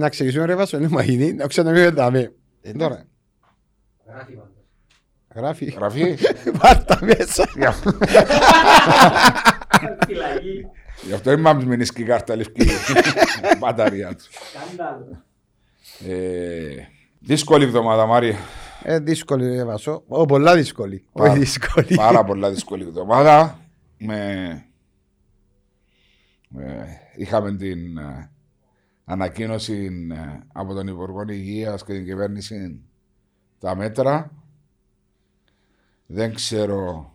να ξεκινήσουμε ρε Βάσο, είναι μαγινή, να ξαναμείνουμε δάμε. Ε, τώρα. Γράφει πάντως. Γράφει. Γραφή. Πάρτα μέσα. Φυλακή. Γι' αυτό είμαι μάμις μείνεις και η κάρτα λευκή. Μπαταρία του. Σκάνδαλο. Ε, Δύσκολη εβδομάδα, Μάρια. Ε, δύσκολη ρε Βάσο. Ω, πολλά δύσκολη. Πάρα- Όχι δύσκολη. Πάρα πολλά δύσκολη εβδομάδα. Με... ε, είχαμε την ε, ανακοίνωση ε, από τον Υπουργό Υγείας και την κυβέρνηση τα μέτρα. Δεν ξέρω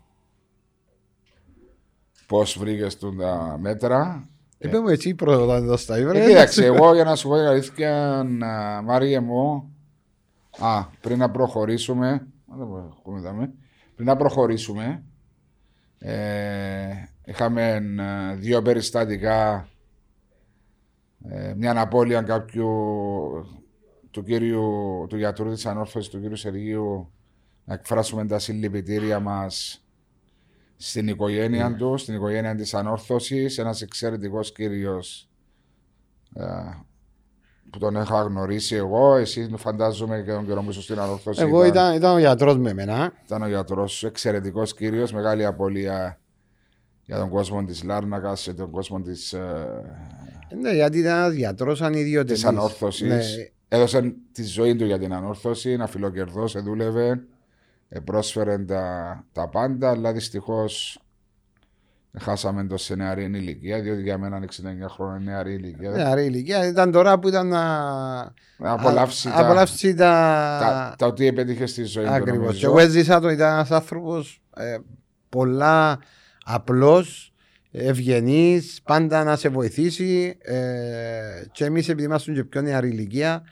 πώς βρήκες του τα μέτρα. Είπε μου έτσι πρώτα εδώ στα Ήβρα. Ε, κοίταξε, εγώ για να σου πω την αλήθεια, να- Μάρια μου, α, πριν να προχωρήσουμε, α, δεν μπορώ, έχουμε δάμε. πριν να προχωρήσουμε, ε, είχαμε ε, δύο περιστατικά, ε, μια απώλεια κάποιου του κύριου, του γιατρού της ανόρθωσης, του κύριου Σεργίου, να εκφράσουμε τα συλληπιτήρια μας στην οικογένεια του, στην οικογένεια της ανόρθωσης, ένας εξαιρετικός κύριος ε, που τον είχα γνωρίσει εγώ, εσύ φαντάζομαι και τον καιρό που ήσουν στην ανόρθωση. Εγώ ήταν, ήταν ο γιατρός με εμένα. ήταν ο γιατρός σου, εξαιρετικός κύριος, μεγάλη απώλεια για τον κόσμο της Λάρνακας και τον κόσμο της, ε, Ναι, γιατί ήταν ένας γιατρός ανιδιοτελής. της ανόρθωσης. Ναι, Έδωσε τη ζωή του για την ανόρθωση, ένα φιλοκερδός, δούλευε, ε, πρόσφερε τα, τα πάντα, αλλά δυστυχώς χάσαμε το σε νεαρή ηλικία, διότι για μένα 69 χρόνια είναι νεαρή ηλικία. νεαρή ηλικία. Ήταν τώρα που ήταν να Να απολαύσει, α- τα, απολαύσει τα... τα, τα ότι επέτυχες στη ζωή του. Ακριβώς. νομίζω. Και εγώ έζησα το, ήταν ένας άνθρωπος ε, πολλά απλός, ευγενής, πάντα να σε βοηθήσει ε, και εμείς επειδή ήμασταν και πιο νεαρή ηλικία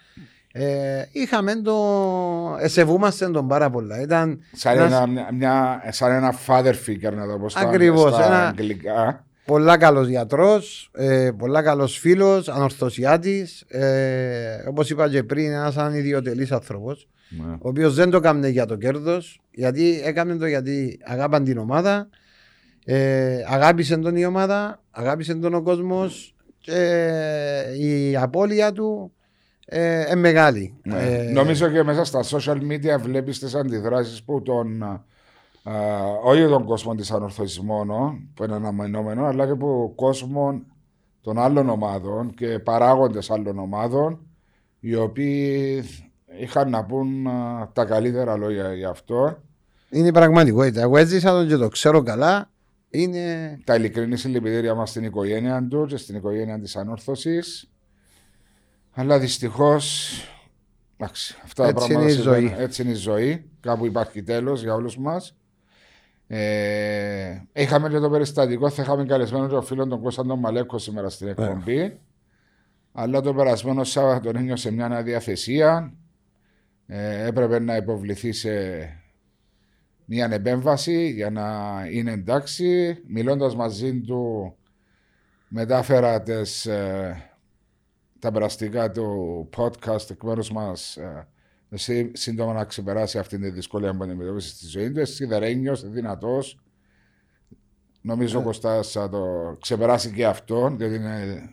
ε, είχαμε το... εσεβούμαστε τον πάρα πολλά. Ήταν Σαν ένας ένα, μια, μια- σαν ένα father figure να το πω στα, Ακριβώς, στα ένα- αγγλικά. πολλά καλός γιατρός, ε, πολλά καλός φίλος, ανορθωσιάτης, ε, όπως είπα και πριν ένας ανιδιοτελής άνθρωπος Ναι. ο οποίος δεν το έκανε για το κέρδος, γιατί έκανε το γιατί αγάπαν την ομάδα, ε, αγάπησε τον η ομάδα, αγάπησε τον ο κόσμος και η απώλεια του ε, είναι μεγάλη. Ναι. Ε, Νομίζω και μέσα στα social media βλέπεις τις αντιδράσεις που τον α, όχι τον κόσμο της ανορθώσης μόνο που είναι αναμενόμενο αλλά και που κόσμο των άλλων ομάδων και παράγοντες άλλων ομάδων οι οποίοι είχαν να πούν α, τα καλύτερα λόγια για αυτό Είναι η πραγματικότητα. Εγώ έζησα τον και το ξέρω καλά. Είναι. τα ειλικρινή συλληπιτήρια μας στην οικογένεια του και στην οικογένεια της ανόρθωσης. Αλλά δυστυχώς, εντάξει, αυτά τα Έτσι πράγματα είναι η συμβαίνουν. ζωή. Έτσι είναι η ζωή. Κάπου υπάρχει τέλος για όλους μας. Ε, είχαμε και το περιστατικό, θα είχαμε καλεσμένο τον φίλος τον Κώστα τον Μαλέκο σήμερα στην εκπομπή. Αλλά το περασμένο Σάββατο τον ένιωσε μια αδιαθεσία. Ε, έπρεπε να υποβληθεί σε μια επέμβαση για να είναι εντάξει. Μιλώντας μαζί του μετάφερα τις, ε, τα περαστικά του podcast εκ μέρους μας ε, εσύ σύντομα να ξεπεράσει αυτή τη δυσκολία που αντιμετώπισε στη ζωή του. Εσύ δερένιος, δυνατός. Νομίζω ο Κωστάς θα το ξεπεράσει και αυτό, διότι είναι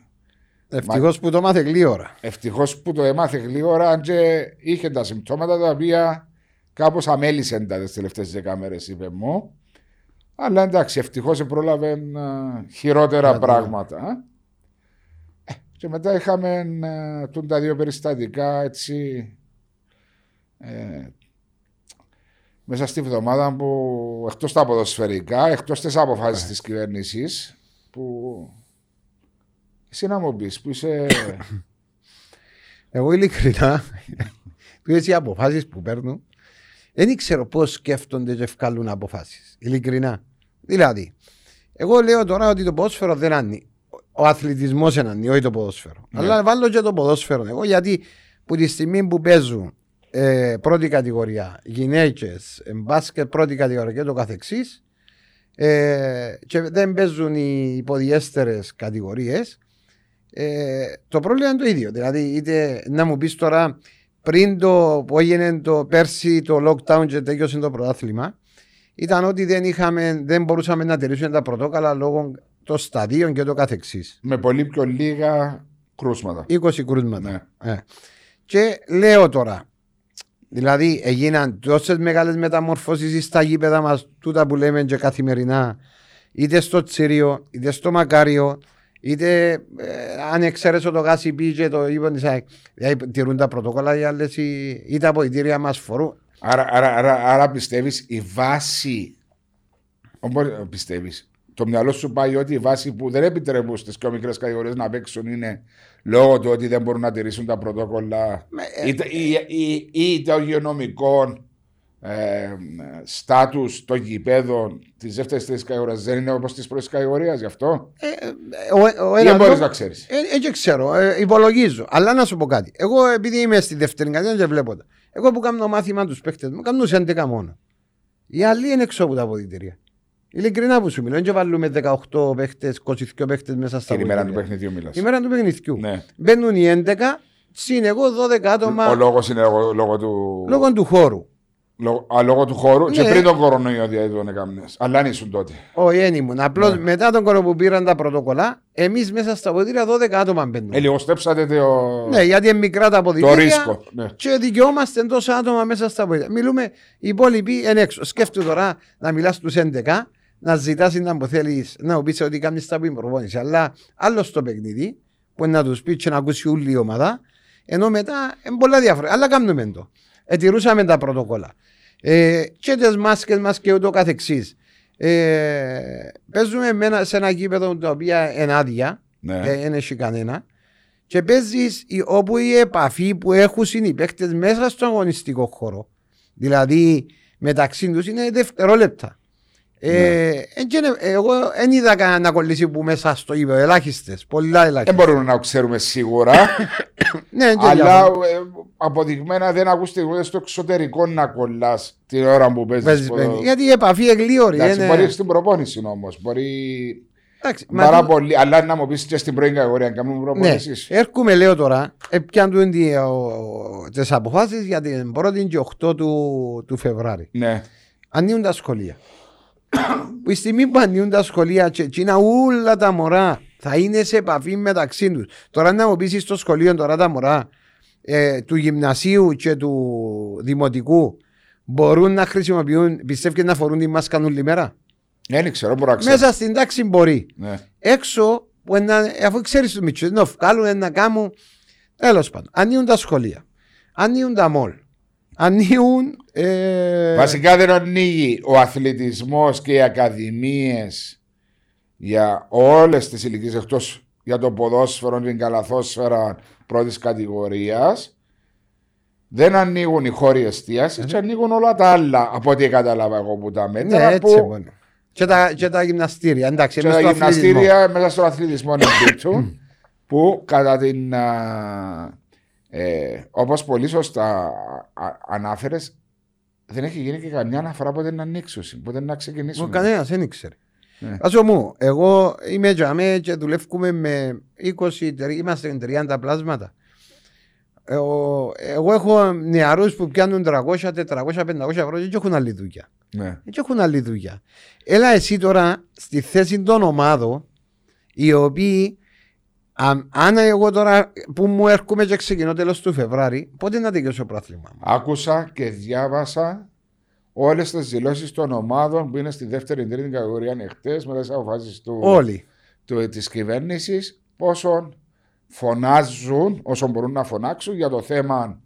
Ευτυχώς που το μάθε γλύωρα. Ευτυχώς που το έμαθε γλύωρα, αν και είχε τα συμπτώματα τα οποία κάπως αμέλησαν τα τις τελευταίες δέκα μέρες, είπε μου. Αλλά εντάξει, ευτυχώς πρόλαβε ε, χειρότερα Κάτι, ναι. πράγματα. Ε, και μετά είχαμε ε, τούν τα δύο περιστατικά έτσι. ε, μέσα στη βδομάδα που εκτός τα ποδοσφαιρικά, εκτός τις αποφάσεις της κυβέρνησης που εσύ να μου πεις που είσαι Εγώ ειλικρινά, που έτσι οι αποφάσεις που παίρνουν, δεν ξέρω πώς σκέφτονται και βγάλουν αποφάσεις. Ειλικρινά. Δηλαδή, εγώ λέω τώρα ότι το ποδόσφαιρο δεν είναι. Ο αθλητισμός είναι, όχι το ποδόσφαιρο. Ναι. Αλλά βάλω και το ποδόσφαιρο εγώ γιατί που τη στιγμή που παίζουν ε, πρώτη κατηγορία, γυναίκες, μπάσκετ πρώτη κατηγορία και το καθεξής, ε, και δεν παίζουν οι υποδιέστερε κατηγορίες, ε, το πρόβλημα είναι το ίδιο. Δηλαδή, είτε να μου πεις τώρα πριν το που έγινε το πέρσι το lockdown και τέλειωσε το πρωτάθλημα, ήταν ότι δεν, είχαμε, δεν μπορούσαμε να τηρήσουμε τα πρωτόκολλα λόγω των σταδίων και το καθεξής. με πολύ πιο λίγα κρούσματα. 20 κρούσματα. Ναι. Ε. Και λέω τώρα, δηλαδή έγιναν τόσες μεγάλες μεταμορφώσεις στα γήπεδα μας, τούτα που λέμε και καθημερινά, είτε στο Τσίριο, είτε στο Μακάριο, είτε ε, αν εξαίρεσαι το γάσι πει και το είπαν τη ΑΕΚ. Δηλαδή τηρούν τα πρωτόκολλα οι άλλες, ή τα αποδητήρια μας φορούν. Άρα, άρα, άρα, άρα πιστεύεις η βάση. Όπως πιστεύεις. Το μυαλό σου πάει ότι η βάση που δεν επιτρέπουν στις πιο μικρές κατηγορίες να παίξουν είναι λόγω του ότι δεν μπορούν να τηρήσουν τα πρωτόκολλα ε, ή, τα- ή, ή, ή το υγειονομικό ε, στάτους των γηπέδων τη δεύτερη τρίτη κατηγορία δεν είναι όπως της πρώτης κατηγορία γι' αυτό; Ε, ε, ο, ο, Ή ένας δεν μπορείς λόγος- να ξέρεις. Ε, ε, δεν ξέρω, ε, υπολογίζω. Αλλά να σου πω κάτι. Εγώ επειδή είμαι στη δεύτερη κατηγορία και βλέπω τα. Εγώ που κάνω μάθημα τους παίχτες μου, κάνω σε 11 μόνο. Οι άλλοι είναι έξω από τα αποδητήρια. Ειλικρινά που σου μιλώ, δεν βάλουμε 18 παίχτες, 22 παίχτες μέσα στα Την ημέρα του αποδητήρια. παιχνιδιού μιλάς. Η μέρα του παιχνιδιού. Ναι. Μπαίνουν οι 11, συν εγώ 12 άτομα Ο λόγος είναι λόγω, λόγω του. λόγω του χώρου. Λόγω, α, λόγω του χώρου και Ναι. πριν τον κορονοϊό δηλαδή τον έκαμε. Αλλά αν ήσουν τότε. Όχι, δεν ήμουν. Απλώς Ναι. μετά τον κόρο που πήραν τα πρωτοκολλά, εμείς μέσα στα αποδητήρια 12 άτομα μπαίνουν. Ε, λιγοστέψατε το, Ναι, γιατί είναι μικρά τα το αποδητήρια. ρίσκο. Ναι. Και δικαιόμαστε τόσα άτομα μέσα στα αποδητήρια. Μιλούμε, οι υπόλοιποι είναι έξω. Σκέφτομαι τώρα να μιλάς στους 11, να ζητάς να που θέλεις να μου πεις ότι κάνεις τα που είναι προπόνηση. Αλλά άλλο στο παιχνίδι, που είναι να τους πεις και να ακούσει όλη η ομάδα, ενώ μετά είναι πολλά διαφορετικά. Αλλά κάνουμε το. Ετηρούσαμε τα πρωτοκόλλα. Ε, και τις μάσκες μας και ούτω καθεξής. Ε, παίζουμε με ένα- σε ένα γήπεδο το οποίο είναι άδεια, Ναι. δεν δεν έχει κανένα. Και παίζεις όπου η επαφή που έχουν οι παίκτες μέσα στον αγωνιστικό χώρο. Δηλαδή μεταξύ τους είναι δευτερόλεπτα. Εγώ δεν είδα κανένα κολλήσει που μέσα στο γήπεδο. Ελάχιστες. Πολλά Δεν ελάχιστε. μπορούμε να ξέρουμε σίγουρα, ναι, εν και αλλά διάφορα. ε, αποδεικμένα δεν ακούστε ούτε στο εξωτερικό να κολλάς την ώρα που παίζεις. Παίζεις παιχνίδι. Γιατί η επαφή εγλίωρη. Εντάξει, είναι- μπορεί στην προπόνηση όμως. Μπορεί. Εντάξει, μα Πάρα τι- πολύ. Αλλά να μου πεις και στην πρώτη κατηγορία να κάνουμε Ναι, προπόνηση. έρχομαι λέω τώρα, πιάνουν τις αποφάσεις για την 1η και 8 του, του Φεβράρι. Ναι. ανοίγουν τα σχολεία. Που η στιγμή που ανοίγουν τα σχολεία και εκείνα όλα τα μωρά θα είναι σε επαφή μεταξύ τους. Τώρα να μου πεις στο σχολείο τώρα τα μωρά ε, του γυμνασίου και του δημοτικού μπορούν να χρησιμοποιούν, πιστεύεις να φορούν τη μάσκα όλη μέρα; Δεν ξέρω, μπορώ να ξέρω. Μέσα στην τάξη μπορεί. Ναι. Έξω, που είναι, αφού ξέρεις τους μίτσου, να βγάλουν να κάνουν. Τέλος πάντων, ανοίγουν τα σχολεία. Ανοίγουν τα μόλ. Ανοίγουν. Ε, Βασικά δεν ανοίγει ο αθλητισμός και οι ακαδημίες για όλες τις ηλικίες εκτός για το ποδόσφαιρο και την καλαθόσφαιρα πρώτης κατηγορίας. Δεν ανοίγουν οι χώροι εστίασης και ανοίγουν όλα τα άλλα από ό,τι κατάλαβα εγώ που τα μέτρα Ναι, έτσι που μόνο. Και τα, και τα γυμναστήρια, εντάξει, και μες τα στο αθλητισμό. γυμναστήρια μέσα στον αθλητισμό εμπίπτουν που κατά την α, ε, όπως πολύ σωστά α, ανάφερες δεν έχει γίνει και καμιά αναφορά πότε να ανοίξουν, πότε να ξεκινήσουν. Κανένας δεν ήξερε. Ναι. Άσο μου, εγώ είμαι τζαμέ και δουλεύουμε με 20, τε- είμαστε 30 πλάσματα. Ε, ο- Εγώ έχω νεαρούς που πιάνουν 300, 400, 500 ευρώ και δεν έχουν άλλη δουλειά. Ναι. Δεν έχουν άλλη δουλειά. Έλα εσύ τώρα στη θέση των ομάδων οι οποίοι αν, αν εγώ τώρα που μου έρχομαι και ξεκινώ τέλος του Φεβράρι πότε να τελειώσει το πρόθλημα μου; Άκουσα και διάβασα όλες τις δηλώσεις των ομάδων που είναι στη δεύτερη τρίτη κατηγορία εχθές με τις αποφάσεις του, Όλοι. του, της κυβέρνησης πόσο φωνάζουν όσο μπορούν να φωνάξουν για το θέμα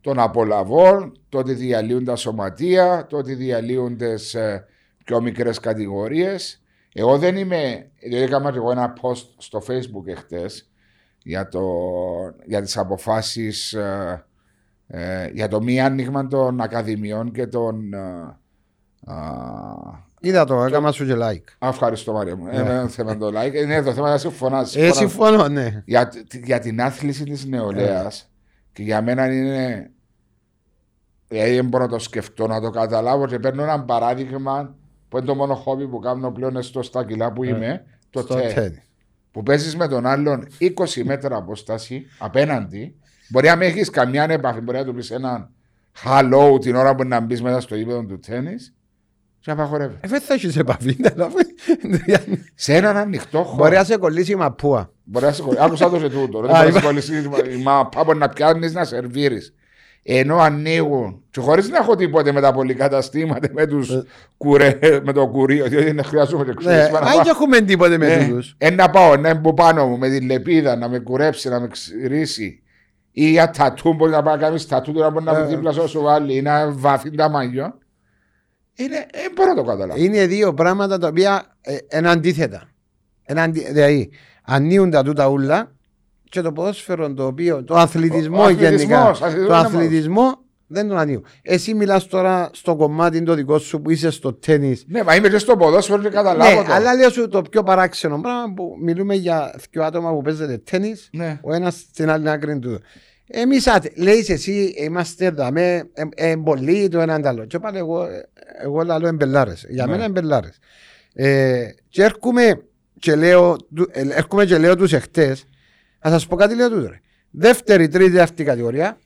των απολαβών, το ότι διαλύουν τα σωματεία, το ότι διαλύουν τις ε, πιο μικρές κατηγορίες. Εγώ δεν είμαι, διότι έκανα και εγώ ένα post στο facebook εχθές για, το, για τις αποφάσεις ε, ε, για το μη άνοιγμα των ακαδημιών και των... ε, α, Είδα το, έκανα σου και like. Α, Ευχαριστώ Μαρία μου. Ε, δεν θέμα το like. Είναι το θέμα να συμφωνάς. Ε, συμφωνώ, ναι. Για, για την άθληση της νεολαίας και για μένα είναι δηλαδή δεν μπορώ να το σκεφτώ, να το καταλάβω και παίρνω ένα παράδειγμα που είναι το μόνο χόμπι που κάνω πλέον στο στα κιλά που είμαι το Στο τε, τέννις. που παίζεις με τον άλλον 20 μέτρα απόσταση απέναντι μπορεί να μην έχεις καμιά επαφή μπορεί να του πεις έναν hello την ώρα που να μπεις μέσα στο γήπεδο του τέννις και απαγορεύει. Ε, δεν θα έχεις επαφή. δηλαδή. Σε έναν ανοιχτό χώρο. Μπορεί να σε κολλήσει η μαπούα. Μπορεί να σηκωθεί. Άκουσα το σε τούτο. Δεν Α, μπορεί να είπα- σηκωθεί. Μα πάμε να πιάνεις να σερβίρεις. Ενώ ανοίγουν, και χωρίς να έχω τίποτε με τα πολυκαταστήματα, με, τους κουρε, με το κουρίο, διότι δεν χρειάζομαι το Ναι, ξύρισμα να αν πάω. και έχουμε τίποτε με Ναι. τούτους. Ε, να πάω, να μπω πάνω μου με τη λεπίδα, να με κουρέψει, να με ξυρίσει. Ή για τατού, μπορεί να πάει να κάνει τατού, τώρα μπορεί να Ε. μου δίπλα σου σου βάλει ή να βάφει τα μαγιό. Είναι, δεν μπορώ να το καταλάβω. Είναι δύο πράγματα τα οποία ε, είναι αντίθετα. Είναι αντι... Δηλαδή, ανοίγουν τα τούτα ούλα και το ποδόσφαιρο το οποίο, το αθλητισμό, Ο αθλητισμός, γενικά, αθλητισμός το είναι αθλητισμό δεν τον ανοίγουν. Εσύ μιλάς τώρα στο κομμάτι το δικό σου που είσαι στο τέννις. Ναι, μα είμαι και στο ποδόσφαιρο και καταλάβω Ναι, το. αλλά λέω σου το πιο παράξενο πράγμα που μιλούμε για δύο άτομα που παίζετε τέννις, Ναι. ο ένας στην άλλη άκρη του. Εμείς, άτε, λέεις εσύ, είμαστε εδώ, με εμπολί το έναν τ' άλλο. Και πάλι εγώ, ε, εγώ λέω εμπελάρες. Για Ναι. μένα εμπελάρες. Ε, και έρχομαι και λέω, του- ε, έρχομαι και λέω τους εχθές, να σας πω κάτι λέω τούτο. ρε. Δεύτερη, τρίτη αυτή κατηγορία,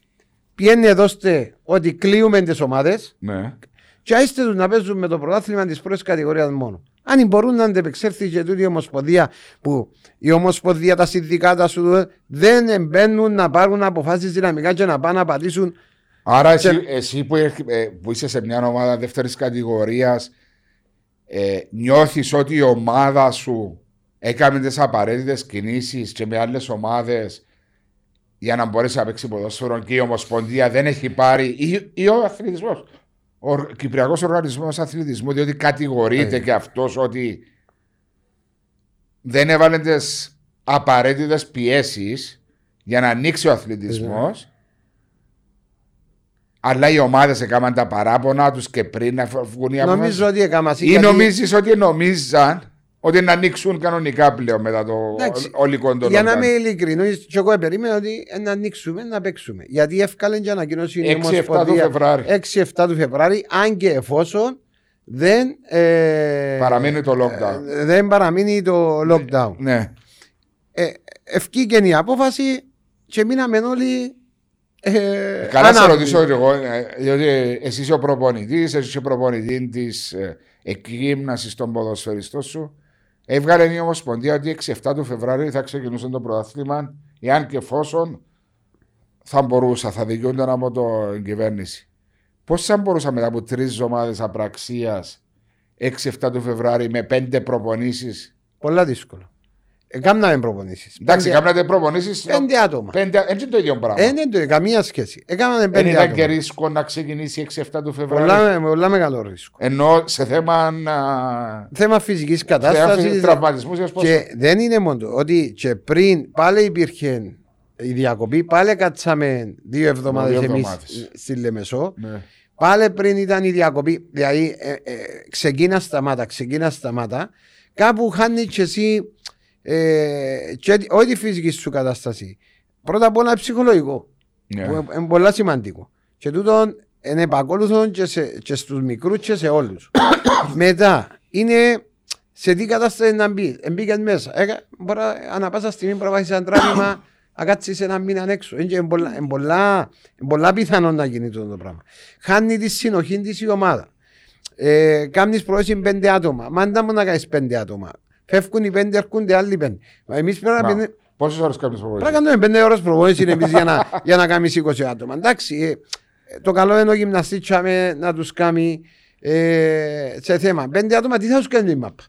πιένει εδώ στε ότι κλείουμε τις ομάδες Ναι. και άιστε τους να παίζουν με το πρωτάθλημα της πρώτης κατηγορίας μόνο. Αν μπορούν να αντεπεξέλθει και τούτη η Ομοσπονδία που η Ομοσπονδία, τα συνδικάτα σου δεν μπαίνουν να πάρουν αποφάσεις δυναμικά και να πάνε να πατήσουν Άρα εσύ, Και- εσύ που, έχ- ε, που είσαι σε μια ομάδα δεύτερης κατηγορίας, ε, νιώθεις ότι η ομάδα σου έκανε τις απαραίτητες κινήσεις και με άλλες ομάδες για να μπορέσει να παίξει ποδόσφαιρο και η Ομοσπονδία δεν έχει πάρει. ή, ή ο αθλητισμός. Ο Κυπριακός Οργανισμός Αθλητισμού, διότι κατηγορείται Ε. και αυτός ότι δεν έβαλε τις απαραίτητες πιέσεις για να ανοίξει ο αθλητισμός. Αλλά οι ομάδες έκαναν τα παράπονα τους και πριν να βγουν οι αποφάσεις. Νομίζω ότι έκανα Ή νομίζεις ότι νομίζαν ότι να ανοίξουν κανονικά πλέον μετά το Εντάξει, ολικό το Για να lockdown. είμαι ειλικρινός, και εγώ περίμενα ότι να ανοίξουμε να παίξουμε. Γιατί εύκαλε και ανακοίνωση η 6-7 του Ομοσπονδία Φεβράρι. 6-7 του Φεβράρι, αν και εφόσον δεν, ε, Παραμείνει το lockdown. ε, δεν παραμείνει το lockdown. Ναι. Ε, ευκήκε η απόφαση και μείναμε όλοι. Ε, Καλά σε ανάπηροι. ρωτήσω και εγώ, ε, διότι εσύ είσαι ο προπονητής, εσύ είσαι ο προπονητής της εκγύμνασης των ποδοσφαιριστών σου. Έβγαλε η Ομοσπονδία ότι 6-7 του Φεβρουαρίου θα ξεκινούσε το πρωτάθλημα, εάν και εφόσον θα μπορούσα, θα δικαιούνταν από την κυβέρνηση. Πώς θα μπορούσα μετά από τρεις εβδομάδε απραξίας 6-7 του Φεβρουαρίου με πέντε προπονήσεις; Πολλά δύσκολο. Ε, Κάμναμε προπονήσεις. Εντάξει, πέντε, κάνατε προπονήσεις. πέντε άτομα. Πέντε, έτσι είναι το ίδιο πράγμα. Ε, δεν το καμία σχέση. Έκαναμε Δεν πέντε ήταν και άτομα. ρίσκο να ξεκινήσει 6-7 του Φεβρουαρίου. Πολλά, πολλά μεγάλο ρίσκο. Ενώ σε θέμα α, Θέμα φυσικής σε κατάστασης. τραυματισμούς ή πώς- Και δεν είναι μόνο το ότι και πριν πάλι υπήρχε η διακοπή, πάλι κάτσαμε δύο εβδομάδες Δύο εμείς εβδομάδες. στη Λεμεσό. Ναι. Πάλι πριν ήταν η διακοπή, δηλαδή ε, ε, ξεκίνα σταμάτα, ξεκίνα σταμάτα. Κάπου χάνεις και εσύ ε, και, τη- όχι τη φυσική σου κατάσταση. Πρώτα απ' όλα ψυχολογικό. Ναι. Που είναι πολύ σημαντικό. Και τούτο είναι επακόλουθο και, σε, και στους μικρούς και σε όλους. Μετά είναι σε τι κατάσταση να μπει. Μπήκες μέσα. Έκα, μπορεί, να- ανά πάσα στιγμή μπορεί να βάζεις ένα τράβημα να κάτσεις ένα μήνα έξω. Είναι, και πολλά, είναι, πολλά, είναι πολλά πιθανό να γίνει αυτό το πράγμα. Χάνει τη συνοχή της η ομάδα. Ε, κάνεις πρόεση πέντε άτομα. Μάντα μου να κάνεις πέντε άτομα. Φεύγουν οι πέντε, έρχονται άλλοι πέντε. Μα Εμείς πρέπει να Μα, πέντε- Πόσες ώρες κάνεις Πρέπει να προπονήσεις. κάνουμε πέντε ώρες προπόνηση εμείς για να, για να κάνεις 20 άτομα. Εντάξει, ε, ε, το καλό είναι ο γυμναστής τσάμε να τους κάνει ε, σε θέμα. Πέντε άτομα, τι θα τους κάνει η μάπα.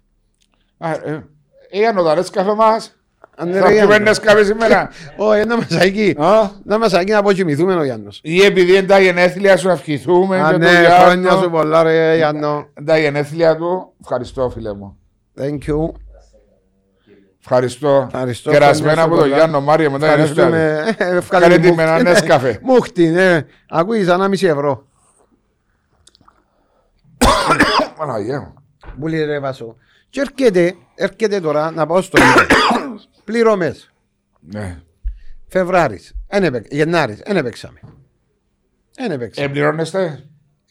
Α, ε, Ε, αν ο καφέ μας, Αν θα ρε, πιούμε Γιάννη. καφές σήμερα. Όχι, να μας αγγεί. Α, Να μας αγγεί να αποκοιμηθούμε ο Γιάννος. Ή επειδή είναι τα γενέθλια σου να ευχηθούμε. Α, και ναι, το χρόνια Γιάννο. σου πολλά ρε Γιάννο. Τα γενέθλια του. Ευχαριστώ φίλε μου. Thank you. Ευχαριστώ. Ευχαριστώ, Κερασμένα χρόνια σου από τον πολλά. Γιάννο Μάριο με τα γενέθλια του. Ευχαριστούμε. Ε, Καλέ Ευχαριστούμε. τη με ένα Νέσκαφε. Μούχτη, ναι. Ακούεις, ένα μισή ευρώ. Παναγία μου. Που λέει ρε Βάσο. Και έρχεται, έρχεται τώρα να πάω στο ίδιο. Πληρωμές. Ναι. Φεβράρης, εν έπαιξ- Γενάρης, δεν έπαιξαμε. Δεν έπαιξαμε. Εμπληρώνεστε;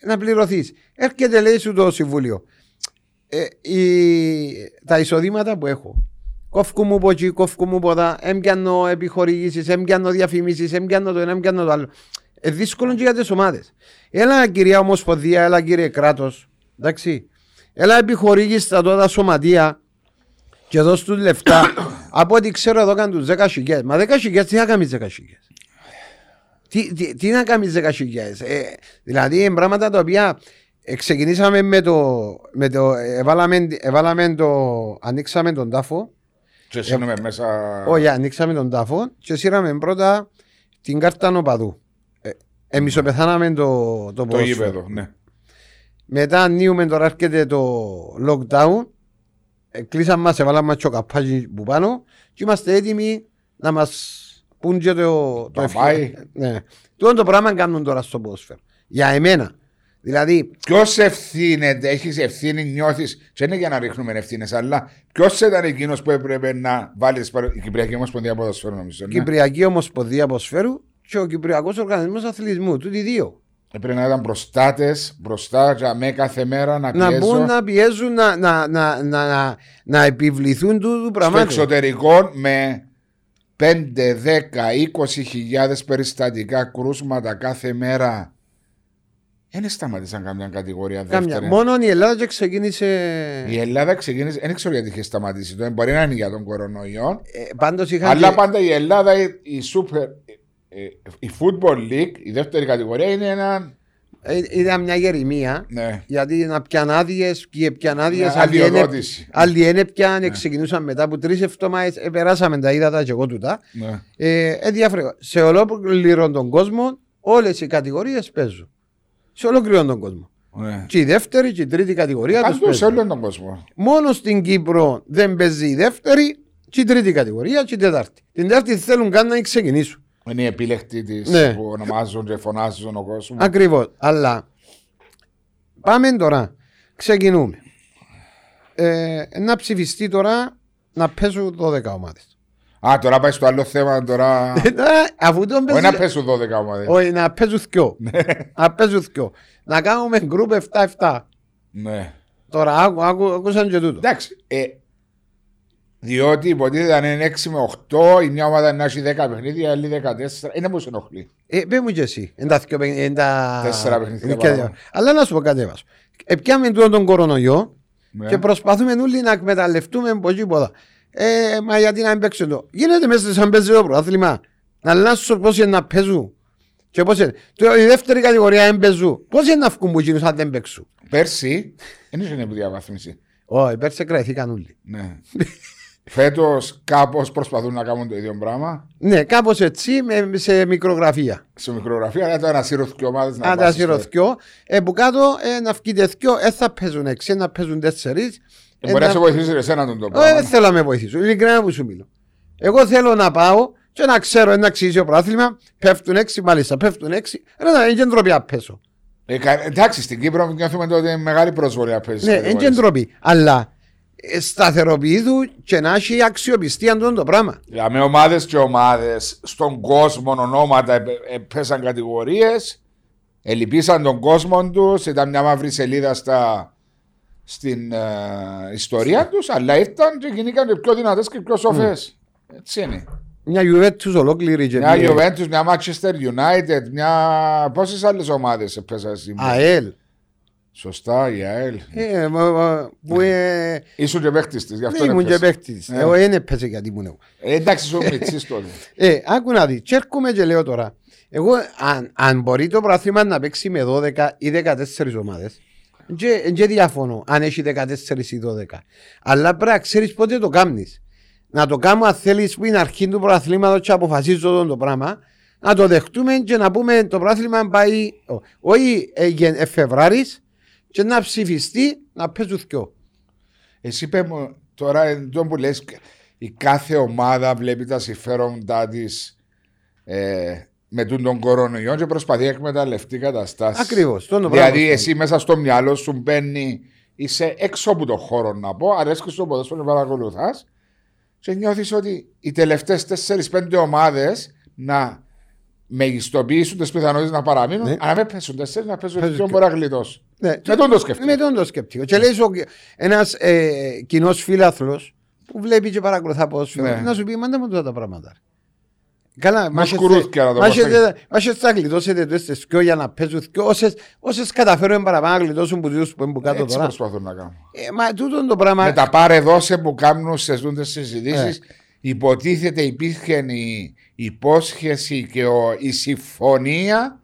Να πληρωθείς. Έρχεται λέει σου το συμβούλιο. Ε, η- τα εισοδήματα που έχω. Κόφκου μου από εκεί, κόφκου μου από εδώ, έμπιανω επιχορηγήσεις, έμπιανω διαφημίσεις, έμπιανω το ένα, έμπιανω το άλλο. Ε, δύσκολο και για τις ομάδες. Έλα κυρία Ομοσπονδία, έλα κύριε κράτος, εντάξει. Έλα επιχορήγηση στα τότε σωματεία και δώσ' τους λεφτά. Από ό,τι ξέρω εδώ κάνουν τους 10 χιλιάδες. Μα 10 χιλιάδες τι να κάνεις 10 χιλιάδες; Τι, τι, τι να κάνεις 10 χιλιάδες; Ε, δηλαδή είναι πράγματα τα οποία ε, ξεκινήσαμε με το, με το εβάλαμε, εβάλαμε το, ανοίξαμε τον τάφο. Και σύνομαι μέσα. Όχι, ανοίξαμε τον τάφο και σύραμε πρώτα την κάρτα νοπαδού. Ε, εμείς πεθάναμε το, το, Το ποδόσφαιρο. γήπεδο, ναι. Μετά ανοίγουμε τώρα έρχεται το lockdown. Ε, Κλείσαμε μας, έβαλαμε μας το καπάκι που πάνω και είμαστε έτοιμοι να μας πούν και το, το Να πάει. ευχή- Ναι. Τούτο το πράγμα κάνουν τώρα στο ποδόσφαιρο. Για εμένα. Δηλαδή, Ποιος ευθύνεται, έχεις ευθύνη, νιώθεις. Δεν είναι για να ρίχνουμε ευθύνες, αλλά ποιος ήταν εκείνος που έπρεπε να βάλει τις παρα- η Κυπριακή Ομοσπονδία Ποδοσφαίρου, νομίζω. Ναι. Κυπριακή Ομοσπονδία Ποδοσφαίρου και ο Κυπριακός Οργανισμός Αθλητισμού. Τούτοι δύο. Έπρεπε να ήταν προστάτες, μπροστά, για με κάθε μέρα να, Να πιέζω. μπουν να πιέζουν να, να, να, να, να, να επιβληθούν τούτου στο πραγμάτων. εξωτερικό με 5, 10, 20 χιλιάδες περιστατικά κρούσματα κάθε μέρα. Δεν σταματήσαν καμιά κατηγορία Κάμια. δεύτερη. Μόνο η Ελλάδα και ξεκίνησε. Η Ελλάδα ξεκίνησε, δεν ξέρω γιατί είχε σταματήσει το, μπορεί να είναι για τον κορονοϊό. Ε, πάντως είχαν Αλλά και- πάντα η Ελλάδα, η, η Super, ε, η Football League, η δεύτερη κατηγορία είναι ένα. Ε, Ήταν μια γερημία Ναι, γιατί να πιαν άδειες και πιαν άδειες μια άλλοι είναι- αδειοδότηση. άλλοι είναι πιαν ξεκινούσαν μετά από τρεις εβδομάδες ε, περάσαμε τα είδα τα και εγώ τούτα Ναι. ε, ε, διάφορα. σε ολόκληρο τον κόσμο όλες οι κατηγορίες παίζουν σε ολόκληρο τον κόσμο ναι. και η δεύτερη και η τρίτη κατηγορία τους Παντού σε παίζουν όλο τον κόσμο. μόνο στην Κύπρο δεν παίζει η δεύτερη και η τρίτη κατηγορία και η τετάρτη την τετάρτη θέλουν καν να ξεκινήσουν Είναι η επίλεκτη της Ναι. που ονομάζουν και φωνάζουν ο κόσμος. Ακριβώς. Αλλά πάμε τώρα. Ξεκινούμε. Ε, να ψηφιστεί τώρα να πέσουν 12 ομάδε. Α, τώρα πάει στο άλλο θέμα. Τώρα. Αφού τον Όχι να παίζει. πέσουν 12 ομάδε. Όχι, να παίζουν δυο. να παίζουν δυο. Να κάνουμε γκρουπ 7-7. Ναι. Τώρα άκου, άκου, ακούσαν και τούτο. Εντάξει. Ε, διότι υποτίθεται αν είναι 6 με 8, η μια ομάδα να έχει 10 παιχνίδια, η άλλη 14. Είναι πώ ενοχλεί. Ε, πες μου και εσύ. Εν τα δυο παιχνίδια, εν τα- Τέσσερα παιχνίδια εν παραπάνω. και- Αλλά να σου πω κάτι έβασο. Επιάμε τούτον τον κορονοϊό Ναι. και προσπαθούμε όλοι να εκμεταλλευτούμε από εκεί πόδα. Ε, μα γιατί να μην παίξουν το. Γίνεται μέσα σαν παίζεις το πρωτάθλημα. Να αλλάσουν πώς είναι να παίζουν. Και πώς είναι. Το, η δεύτερη κατηγορία δεν παίζουν. Πώς είναι να βγουν που γίνουν αν δεν παίξουν. Πέρσι, δεν είχε διαβάθμιση. Όχι, πέρσι κρατηθήκαν όλοι. Ναι. Φέτος κάπως προσπαθούν να κάνουν το ίδιο πράγμα. Ναι, κάπως έτσι με, σε μικρογραφία. Σε μικρογραφία, αλλά τώρα να σύρω και ομάδες να Αν τα πάσεις στο- σειρωθιώ, ε, που κάτω ε, να βγείτε δυο, ε, θα παίζουν έξι, να παίζουν τέσσερις. Ε, Μπορεί να σε βοηθήσει εσένα τον το Ε, πράγμα. Δεν θέλω να με βοηθήσω. Ειλικρινά που σου μιλώ. Εγώ θέλω να πάω και να ξέρω ένα αξίζει πρόθλημα. Πέφτουν έξι, μάλιστα. Πέφτουν έξι. Ρε, να είναι και ντροπή να πέσω. Ε, κα- εντάξει, στην Κύπρο νιώθουμε τότε είναι μεγάλη προσβολή απ' Ναι, είναι και ντροπή. Αλλά ε, σταθεροποιήθου και να έχει αξιοπιστία αυτό το πράγμα. Για με ομάδες και ομάδες στον κόσμο ονόματα επ- ε, πέσαν κατηγορίες. Ελυπήσαν τον κόσμο τους. Ήταν μια μαύρη σελίδα στα, στην ε, ιστορία τους. Αλλά ήρθαν και γίνηκαν και πιο δυνατές και πιο σοφές. Έτσι είναι. Μια Juventus ολόκληρη και Μια μια Juventus, μια Manchester United, μια. Πόσες άλλες ομάδες πέσαν σήμερα. ΑΕΛ. Σωστά, η ΑΕΛ. Ε, μα- μα- Που ε, Ήσουν και παίχτης της, γι' αυτό ναι, ήμουν και έπεσε. παίχτης. Ναι. Εγώ δεν έπαιζε γιατί ήμουν εγώ. Ε, εντάξει, ήσουν μητσής τότε. Ε, άκου να δεις. Και έρχομαι και λέω τώρα. Εγώ, αν, αν μπορεί το πρωτάθλημα να παίξει με 12 ή 14 ομάδες, δεν διαφωνώ αν έχει 14 ή 12. Αλλά πρέπει να ξέρεις πότε το κάνεις. Να το κάνουμε αν θέλεις που είναι αρχή του πρωταθλήματο και αποφασίζω το, το πράγμα. Να το δεχτούμε και να πούμε το πρωτάθλημα πάει. ό, Όχι ε, γεν- ε, Φεβράρης και να ψηφιστεί να παίζουν δυο. Εσύ είπε μου τώρα εδώ που λες η κάθε ομάδα βλέπει τα συμφέροντά της ε, με τον, τον κορονοϊό και προσπαθεί να εκμεταλλευτεί καταστάσεις. Ακριβώς. Δηλαδή εσύ μέσα στο μυαλό σου μπαίνει, είσαι έξω από το χώρο να πω, αρέσκεις στο ποδόσφαιρο να παρακολουθάς και νιώθεις ότι οι τελευταίες 4-5 ομάδες να μεγιστοποιήσουν τις πιθανότητες να παραμείνουν. Ναι. Αν δεν πέσουν 4, να παίζουν Παίζουν πιο και- μπορεί να γλιτώσει. Ναι, Με τον το σκεφτεί. Με τον το σκεπτικό. Και λέει ένας ε, κοινός φίλαθλος που βλέπει και παρακολουθά ποδόσφαιρο Ναι. να σου πει: Μάντε μου τώρα τα πράγματα. Καλά, Μας κουρούθηκια να το Μάχες θα γλιτώσετε το στις δυο για να παίζουν δυο όσες, όσες καταφέρουν παραπάνω να γλιτώσουν που τους που είναι που κάτω Έτσι τώρα. προσπαθούν να κάνουν. Ε, μα τούτο το πράγμα... Με τα πάρε δώσε που κάνουν σε ζούντε συζητήσεις. Ναι. υποτίθεται υπήρχε η υπόσχεση και ο, η συμφωνία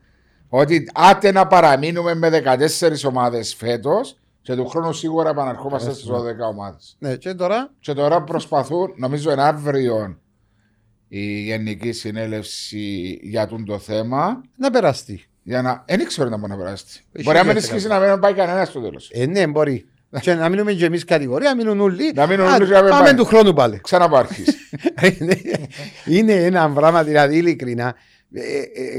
ότι άτε να παραμείνουμε με 14 ομάδες φέτος και του χρόνου σίγουρα επαναρχόμαστε στις 12 ομάδες. Ναι, και τώρα. Και τώρα προσπαθούν, νομίζω είναι αύριο η Γενική Συνέλευση για τον το θέμα. Να περαστεί. Για να. Δεν ξέρω να μπορεί να περάσει. Έχει Μπορεί να μην για ισχύσει σε να μην πάει κανένας στο τέλος. Ε, ναι, μπορεί. και να μείνουμε και εμείς κατηγορία, να μείνουν όλοι. Να μείνουν Α, όλοι και να μην Πάμε πάει. του χρόνου πάλι. Ξαναπάρχεις. είναι, είναι ένα πράγμα, δηλαδή ειλικρινά, ε,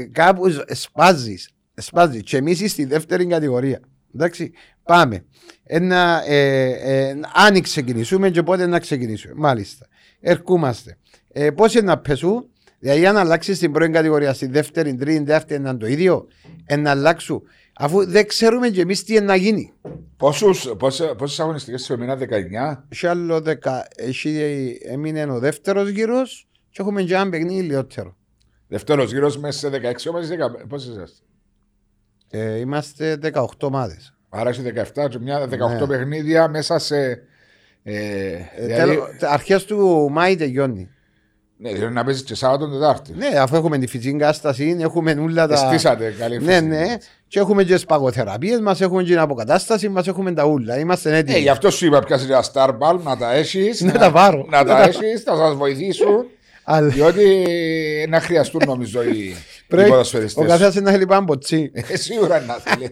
ε, κάπους σπάζεις. Σπάζεις. Και εμείς στη δεύτερη κατηγορία. Εντάξει, πάμε. Ένα, ε, ε, αν ξεκινήσουμε και πότε να ξεκινήσουμε. Μάλιστα. Ερχόμαστε. Ε, Πώς είναι να πεσούν, δηλαδή αν αλλάξεις την πρώτη κατηγορία, στη δεύτερη, τρίτη, δεύτερη, να είναι το ίδιο, ε, να αλλάξουν, αφού δεν ξέρουμε και εμείς τι είναι να γίνει. Πόσες αγωνιστικές σε μήνα 19. Έχει άλλο δεκα, έχει, έμεινε ο δεύτερος γύρος και έχουμε και ένα παιχνίδι λιότερο. Δεύτερος γύρος μέσα σε 16 ομάδες. Πόσες είσαστε; Ε, είμαστε 18 ομάδες. Άρα έχεις 17 και μια 18 Ναι. παιχνίδια μέσα σε. Ε, δηλαδή, Αρχές του Μάη τελειώνει. Ναι, δηλαδή να παίζεις και Σάββατο Τετάρτη. Ναι, αφού έχουμε τη φυσική κατάσταση, έχουμε όλα τα. Εστίσατε καλή Ναι, φυσική. ναι. Και έχουμε και σπαγοθεραπείες μας, έχουμε και την αποκατάσταση μας, έχουμε τα ούλα. Είμαστε Ε, έτοιμοι. γι' αυτό σου είπα πιάσεις ένα Starball να τα έχεις. Να τα πάρω. Να τα έχεις, θα σας βοηθήσουν. Αλλά διότι να χρειαστούν νομίζω οι, οι πρέπει ο ποδοσφαιριστές. καθένα να θέλει πάνω ποτσί. Ε, Σίγουρα να θέλει.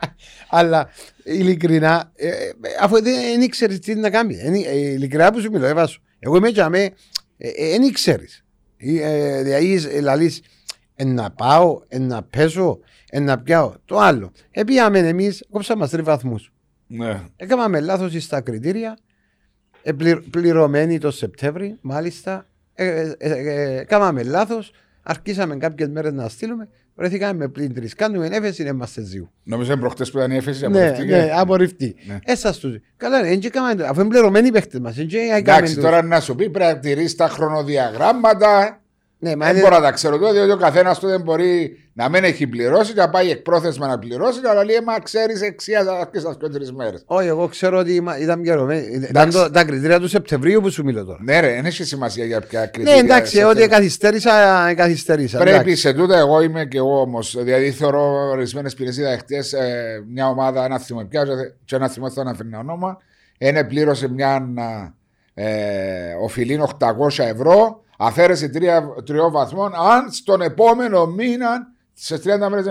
Αλλά ειλικρινά, ε, ε, αφού δεν ήξερες τι να κάνεις. Ε, ε, ειλικρινά που σου μιλώ, έβα σου. Εγώ είμαι και αμέ, δεν ήξερες. Δηλαδή, λαλείς, να πάω, ε, να πέσω, ε, να πιάω. Το άλλο. Επίαμε εμείς, κόψαμε τρεις βαθμούς. ναι. Έκαναμε λάθος στα κριτήρια. Ε, πλη- πληρωμένοι το Σεπτέμβρη, μάλιστα. Ε, ε, ε, ε, Κάμαμε λάθος. Αρχίσαμε κάποιες μέρες να στείλουμε. Βρεθήκαμε με πλήν τρεις. Κάνουμε έφεση, είμαστε ζύου. Νομίζω είναι προχτές που ήταν η έφεση Ναι, απορριφτική. ναι, απορριφτεί. Ναι. Έσα τους. Καλά, δεν έκαμε. Αφού είναι πληρωμένοι οι παίχτες μας. Εντάξει, τώρα να σου πει πρέπει να τηρείς τα χρονοδιαγράμματα. Ναι, μα Δεν είναι- μπορώ να τα ξέρω τώρα, διότι ο καθένας του δεν μπορεί να μην έχει πληρώσει, να πάει εκπρόθεσμα να πληρώσει, αλλά λέει, μα ξέρεις εξία και σα και τρεις μέρες. Όχι, εγώ ξέρω ότι είμα- ήταν πληρωμένοι. Ήταν το- τα κριτήρια του Σεπτεμβρίου που σου μιλώ τώρα. Ναι, ρε, δεν έχει σημασία για ποια Ναι, κριτήρια. εντάξει, σε ότι αυτό. καθυστέρησα, καθυστέρησα. Πρέπει εντάξει. σε τούτα, εγώ είμαι και εγώ όμως. Δηλαδή, θεωρώ ορισμένες υπηρεσίες χτες μια ομάδα, ένα θυμό πια, και ένα θυμό θα αναφέρει ένα όνομα. Ένα πλήρωσε μια ε, οφειλή 800 ευρώ, αφαίρεσε τρία, τριών βαθμών. Αν στον επόμενο μήνα, σε 30 μέρες.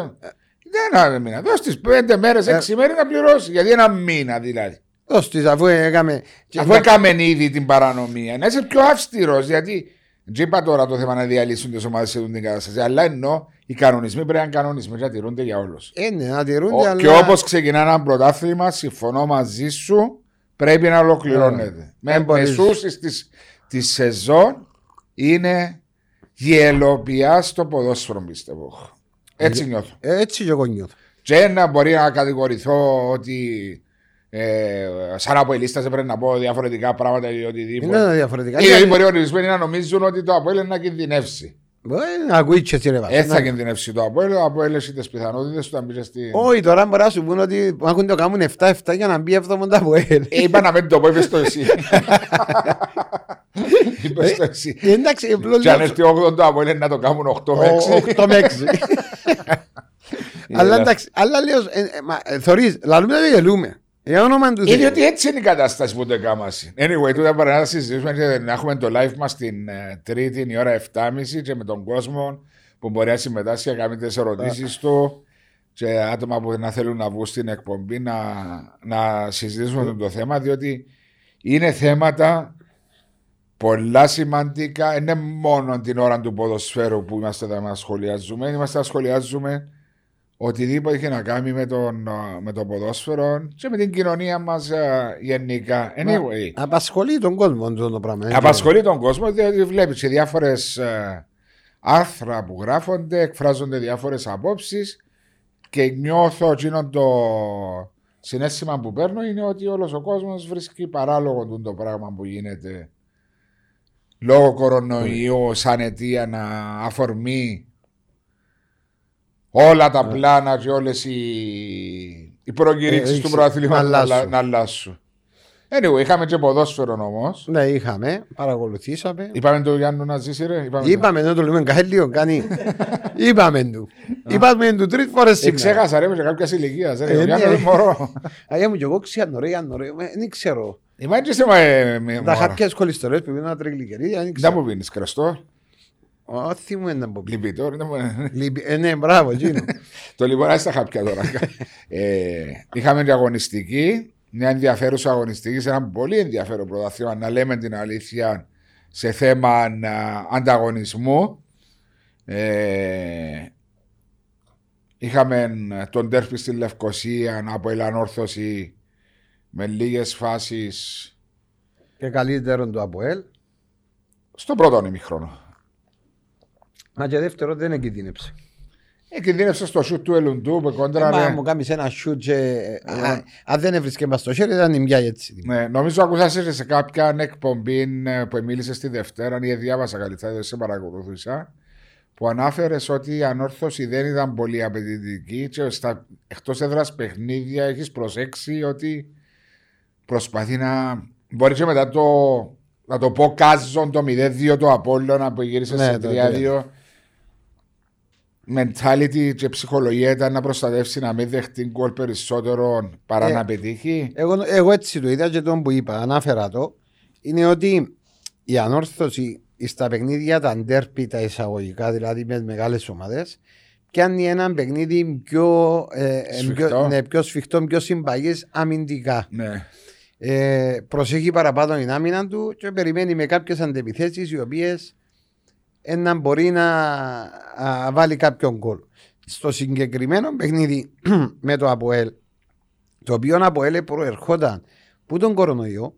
Δεν είναι μήνα. Δώσ' τις 5 μέρες, 6 μέρες να πληρώσει. Γιατί ένα μήνα δηλαδή. Δώσ' της, αφού έκαμε. και- Αφού έκαμε ήδη την παρανομία, να είσαι πιο αυστηρός. Γιατί δεν είπα τώρα το θέμα να διαλύσουν τις ομάδες σε αυτήν την κατάσταση. Αλλά εννοώ οι κανονισμοί πρέπει να είναι κανονισμοί να τηρούνται για όλους. Ε, ναι, να τηρούνται, αλλά... Και όπως ξεκινά ένα πρωτάθλημα, συμφωνώ μαζί σου, πρέπει να ολοκληρώνεται. Με δεν μπορείς. μεσούσεις της σεζόν είναι γελοπιά στο ποδόσφαιρο, πιστεύω. Έτσι νιώθω. Ε, Έτσι και εγώ νιώθω. Και να μπορεί να κατηγορηθώ ότι ε, σαν αποελίστας πρέπει να πω διαφορετικά πράγματα ή οτιδήποτε. Είναι διαφορετικά. Ή Γιατί- μπορεί ορισμένοι να νομίζουν ότι το Αποέλ είναι να κινδυνεύσει. Ε, να ακούει και έτσι ρε βάση. Έτσι θα Να- κινδυνεύσει το Αποέλ. Ο Αποέλ έχει τις πιθανότητες του να μπει στη. Όχι, τώρα μπορεί να σου πούνε ότι έχουν το κάνουν 7-7 για να μπει 7 από ελ. Ε, είπα να μην το πω, είπες το εσύ. Είπες το εσύ. Ε, Εντάξει, απλώς Και αν λέω- έρθει 8 το Αποέλ να το κάνουν 8 με 6. Ο- 8 με 6. Αλλά εντάξει, αλλά λέω, ε, ε, μα, ε, θωρείς, λαλούμε να γελούμε. Για όνομα του Είναι Θεού. Ε, ότι έτσι είναι η κατάσταση που το έκανα. Anyway, τούτα μπορεί να συζητήσουμε και να έχουμε το live μας την ε, Τρίτη η ώρα 7.30 και με τον κόσμο που μπορεί να συμμετάσχει να κάνει τις ερωτήσεις του και άτομα που να θέλουν να βγουν στην εκπομπή να, να συζητήσουμε το θέμα διότι είναι θέματα πολλά σημαντικά. Είναι μόνο την ώρα του ποδοσφαίρου που είμαστε εδώ να σχολιάζουμε. Είμαστε να σχολιάζουμε οτιδήποτε έχει να κάνει με, τον, α, με το ποδόσφαιρο και με την κοινωνία μας γενικά. Anyway, Απασχολεί τον κόσμο αυτό το πράγμα. έτσι. απασχολεί τον κόσμο διότι βλέπεις σε διάφορες άρθρα που γράφονται, εκφράζονται διάφορες απόψεις και νιώθω εκείνο το συνέστημα που παίρνω είναι ότι όλος ο κόσμος βρίσκει παράλογο τούτο το πράγμα που γίνεται λόγω κορονοϊού σαν αιτία να αφορμή όλα τα πλάνα και όλες οι, οι προκηρύξεις Ε, του έχει- προαθλήματος να να, αλλάσουν. να αλλάσουν. Anyway, είχαμε και ποδόσφαιρο όμως. Ναι, είχαμε, παρακολουθήσαμε. Είπαμε του Γιάννου να ζήσει, ρε. Είπαμε. Είπαμε, δεν το λέμε καλλίο, κάνει. Είπαμε του. Είπαμε του τρεις φορές Ε, σήμερα. ξέχασα, ρε, είμαι και κάποια ηλικία. Ε, Ρε, ο ναι. Γιάννου είναι μωρό. Αγία μου και εγώ ξέρω, ρε, αν ρε, ε, δεν ξέρω. Είμαι και σε ε, με Τα μωρό. χάπιες κολυστερές που πίνουν τριγλικερί, δεν Δεν ξέρω. μου πίνεις κραστό. Όχι μου είναι να πω. Λυπητό. δεν μου- Λυπη- Ε, ναι, μπράβο, εκείνο. Το λοιπόν, άστα χάπια τώρα. ε, είχαμε και αγωνιστική, μια ενδιαφέρουσα αγωνιστική σε ένα πολύ ενδιαφέρον πρωταθλήμα, να λέμε την αλήθεια, σε θέμα α, ανταγωνισμού. Ε, είχαμε τον τέρπι στη Λευκοσία από ελανόρθωση με λίγες φάσεις Και καλύτερον του ΑΠΟΕΛ. στο πρώτο ημιχρόνο. Μα και δεύτερο δεν κινδύνεψε. Ε, κινδύνευσε στο σουτ του Ελουντού που κόντρα. Μα ρε. μου κάνεις ένα σιούτ και α, αν δεν έβρισκε μας στο χέρι ήταν η μια έτσι. Ναι, νομίζω ακούσα σε κάποια εκπομπή ε, που μίλησες τη Δευτέρα ή διάβασα καλύτερα, δεν σε παρακολουθούσα. Που ανάφερες ότι η ανόρθωση δεν ήταν πολύ απαιτητική και στα εκτός έδρας παιχνίδια έχεις προσέξει ότι προσπαθεί να. Μπορεί και μετά το. Να το πω κάζον το 0-2 το Απόλλωνα που γύρισε Ναι, σε το 3-2. Mentality και ψυχολογία ήταν να προστατεύσει να μην δεχτεί γκολ περισσότερο παρά Ε, να πετύχει. Εγώ, εγώ έτσι το είδα και τον που είπα, ανάφερα το, είναι ότι η ανόρθωση στα παιχνίδια τα ντέρπι τα εισαγωγικά, δηλαδή με μεγάλες ομάδες, κάνει ένα παιχνίδι πιο, ε, ε, Σφιχτό. πιο, ναι, πιο σφιχτό, πιο συμπαγής αμυντικά. Ναι. Ε, προσέχει παραπάνω την άμυνα του και περιμένει με κάποιες αντεπιθέσεις οι οποίες ε, να μπορεί να α, βάλει κάποιον γκολ. Στο συγκεκριμένο παιχνίδι με το ΑΠΟΕΛ, το οποίο ΑΠΟΕΛ προερχόταν που τον κορονοϊό,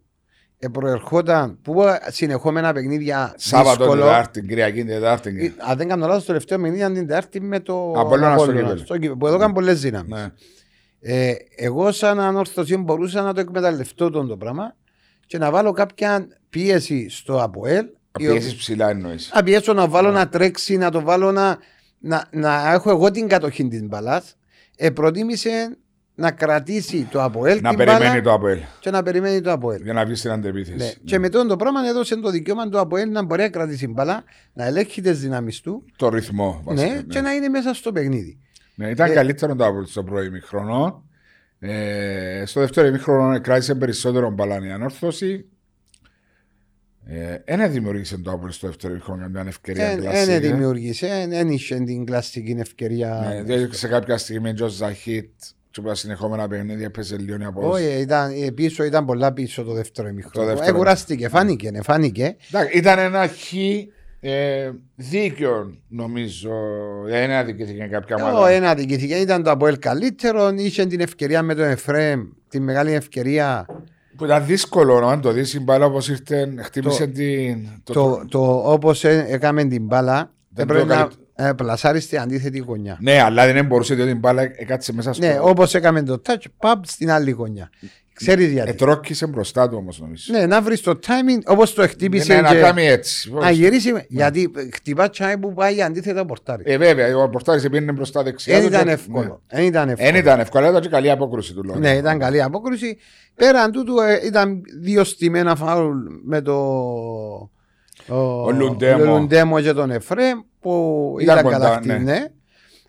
ε, προερχόταν που συνεχόμενα παιχνίδια Σάββατο, δύσκολο. Τετάρτη, Κυριακή, Τετάρτη. Ε, Αν δεν κάνω λάθος, το τελευταίο παιχνίδι ήταν την Τετάρτη με το Απόλλωνα στο Απόλλωνα, κύπελλο. στο κύπελλο, που εδώ έκανε πολλές δύναμες. Ναι. Ε, εγώ σαν ανόρθωση μπορούσα να το εκμεταλλευτώ τον το πράγμα και να βάλω κάποια πίεση στο ΑΠΟΕΛ. η Πιέσει ψηλά εννοείς. να πιέσω να βάλω να τρέξει, να το βάλω να, να, να έχω εγώ την κατοχή της μπαλάς. Ε, προτίμησε να κρατήσει το ΑΠΟΕΛ Να την περιμένει μπάλα το Απέλ και να περιμένει το ΑΠΟΕΛ. για να βγει στην αντεπίθεση. Ναι. Και με τον το πράγμα έδωσε το δικαίωμα του ΑΠΟΕΛ να μπορεί να κρατήσει μπαλά, να ελέγχει τις δυνάμεις του Το ρυθμό βασικά. ναι, και να είναι μέσα στο παιχνίδι. Ναι, ήταν Ε, καλύτερο το Απέλ στο πρώτο ημίχρονο. Ε, στο δεύτερο ημίχρονο κράτησε περισσότερο μπαλάνη η ανόρθωση. Ε, Ένα δημιούργησε το Απέλ στο δεύτερο ημίχρονο για μια ευκαιρία Δεν κλασική. δεν δημιούργησε, δεν είχε την κλασική ευκαιρία. Ναι, διότι σε κάποια στιγμή ο Ζαχίτ και από τα συνεχόμενα παιχνίδια έπαιζε λίγο η απόδοση. Όχι, ήταν, ε, πίσω ήταν πολλά πίσω το δεύτερο Το ημίχρονο. δεύτερο. Ε, κουράστηκε, φάνηκε, ναι, φάνηκε. Εντάξει, Ήταν ένα χ ε, δίκαιο νομίζω. Δεν αδικήθηκε κάποια Ο ομάδα. ένα αδικήθηκε, ήταν το Αποέλ καλύτερο, είχε την ευκαιρία με τον Εφρέμ, τη μεγάλη ευκαιρία. Που ήταν δύσκολο να το δεις η μπάλα όπως ήρθε, χτύπησε Το- την. Το, Το, το, όπως ε, έκαμε την μπάλα, Δεν έπρεπε το να έκανε- ε, πλασάρεις στην αντίθετη γωνιά. Ναι, αλλά δεν μπορούσε διότι η μπάλα έκατσε μέσα στο. Ναι, όπως έκαμε το touch, παπ στην άλλη γωνιά. Ξέρεις γιατί. Ετρώκησε μπροστά του όμως νομίζω. Ναι, να βρεις το timing όπως το χτύπησε Ναι, να και κάνει έτσι. να γυρίσει. Γιατί χτυπά τσάι που πάει αντίθετα πορτάρι. Ε, βέβαια, ο Πορτάρη πήγαινε μπροστά δεξιά. Δεν του ήταν και- εύκολο. Δεν ήταν Ναι. εύκολο. Δεν ήταν εύκολο, αλλά ήταν και καλή απόκριση του λόγου. Ναι, ήταν καλή απόκριση. Πέραν τούτου ε, ήταν δύο στημένα φάουλ με το. Ο Λουντέμο. Λουντέμο και τον Εφρέμ που Ήταν ήταν, κοντά, καλά αυτή, ναι. ναι.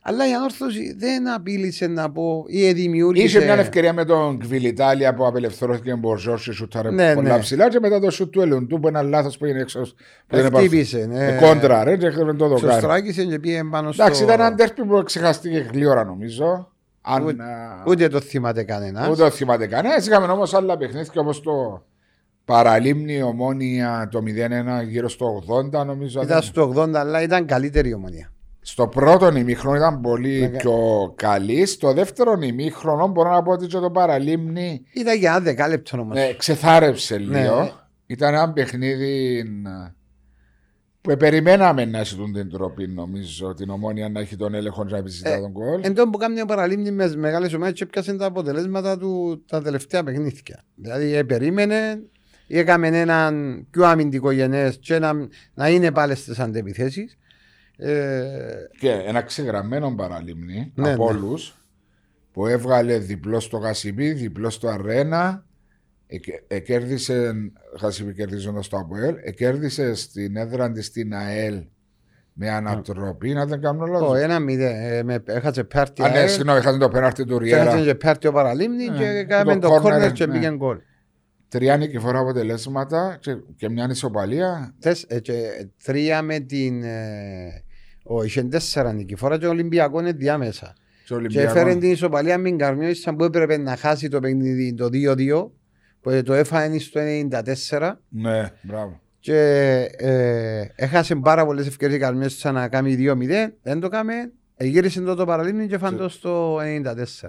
Αλλά η ανόρθωση δεν απείλησε να πω ή δημιούργησε. Είχε μια ευκαιρία με τον Κβιλιτάλια που απελευθερώθηκε από ο Ζόρ και σουτάρε Ναι, πολλά ναι. ψηλά και μετά το σουτ του Ελουντού που ένα λάθος που έγινε έξω. που δεν έπαθε. Χτύπησε. Ναι. Ε, Κόντρα, ρε, και δεν το δοκάρει. Ξοστράκησε και πήγε πάνω στο. Εντάξει, ήταν ένα τέρπι που ξεχαστήκε γλύωρα νομίζω. Αν, Ούτε- α, Ούτε το θυμάται κανένας. Ούτε το θυμάται κανένας. Είχαμε όμως άλλα παιχνίδια όπως το Παραλίμνη Ομόνια το 0-1 γύρω στο 80 νομίζω. Ήταν στο 80, αλλά ήταν καλύτερη η ομονία. Στο πρώτο ημίχρονο ήταν πολύ Μεγα- πιο καλή. Στο δεύτερο ημίχρονο μπορώ να πω ότι και το Παραλίμνη Ήταν για ένα δεκάλεπτο όμως. ε, ξεθάρεψε λίγο. Ναι. Ήταν ένα παιχνίδι ε, που περιμέναμε να έχει τον την τρόπη νομίζω την ομόνια να έχει τον έλεγχο να επιζητά Ε, τον κόλ. Εν τω που κάνει ο παραλίμνη μες μεγάλες ομάδες και έπιασε τα αποτελέσματα του τα τελευταία παιχνίδια. Δηλαδή ε, περίμενε, έκαμε έναν πιο αμυντικό γενέ και να, να είναι πάλι στις αντεπιθέσεις. Ε, Και ένα ξεγραμμένο παραλίμνη Ναι, από ναι. όλους που έβγαλε διπλό στο Γασιμπή, διπλό στο Αρένα. εκ- εκέρδισε, χάσει κερδίζοντας το ΑΠΟΕΛ, εκέρδισε στην έδρα της στην ΑΕΛ με ανατροπή, να δεν κάνω Το λάθο. ένα μηδέν. ε, με- Έχασε πέρτη. Α, ναι, συγγνώμη, είχατε το πέναρτι του Και έχασε Ριέρα. και πέρτη ο Παραλίμνη Ναι. και έκαμε Το το corner, κόρνερ και ναι. πήγαινε γκολ. Τρία νικηφόρα αποτελέσματα και, και μια ισοπαλία. Τες, ε, και τρία με την. ε, Ο, είχε τέσσερα νικηφόρα και ο Ολυμπιακός είναι διάμεσα. Και Και Ολυμπιακό. έφερε την ισοπαλία με την Καρμιώτησα που έπρεπε να χάσει το παιχνίδι το 2-2 που το έφανε στο 94 Ναι, μπράβο. και ε, έχασε πάρα πολλές ευκαιρίες η Καρμιώτησα να κάνει 2-0 δεν το κάμε γύρισε το, το παραλίμνη και φάνε το στο 94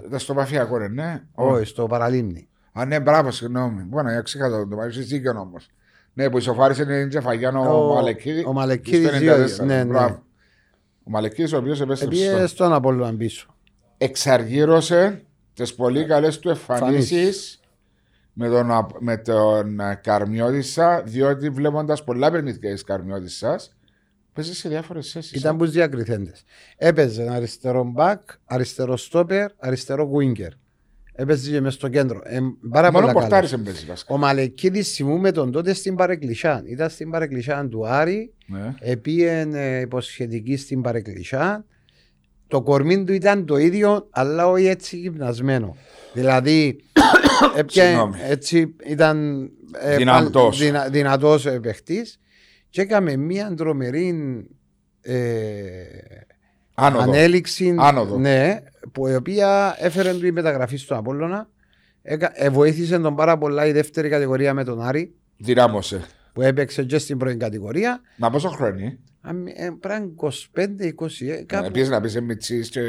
Ήταν στο παφιακό, ρε, ναι. όχι στο παραλίμνη Α, ναι, μπράβο, συγγνώμη. Μπορεί να ξέχασα το πάρει δίκιο όμω. Ναι, που ισοφάρισε την Τζεφαγιάνο ο, Ο- Μαλεκίδη. ο Μαλεκίδης στο δύο, 94, ναι, ναι. μπράβο. Ο Μαλεκίδη, ο οποίος επέστρεψε. Επίε στο- στον Απόλλωνα πίσω Εξαργύρωσε τις πολύ καλές του εμφανίσεις με τον, Απ- με τον ε, Καρμιώτησα, διότι βλέποντας πολλά παιχνίδια της Καρμιώτησα, παίζεις σε διάφορες θέσεις. Ήταν που διακριθέντες έπαιζε αριστερό μπακ, αριστερό στόπερ, αριστερό winger έπαιζε και μες στο κέντρο ε, πάρα Μόνο πολλά πορτάρι καλά παίζει βασικά. Ο Μαλεκίδης θυμούμε τον τότε στην Παρεκκλησιά. Ήταν στην Παρεκκλησιά του Άρη, Ναι. επίεν υποσχετική στην Παρεκκλησιά. Το κορμί του ήταν το ίδιο, αλλά όχι έτσι γυμνασμένο. Δηλαδή, έπιανε- Συγγνώμη. έτσι ήταν ε, Δυνατός. πάλι δυνα, δυνατός ε, παίχτης και έκαμε μια τρομερή ε, Άνοδο. ανέλυξη Άνοδο. ναι, που η οποία έφερε την μεταγραφή στον Απόλλωνα. Έκα, ε, βοήθησε τον πάρα πολλά η δεύτερη κατηγορία με τον Άρη Δυνάμωσε. που έπαιξε και στην πρώτη κατηγορία. Να πόσο χρόνο. Αμ- ε, Πράγμα 25-20. ε, κάπου- Επίση να πεις Μιτσί και.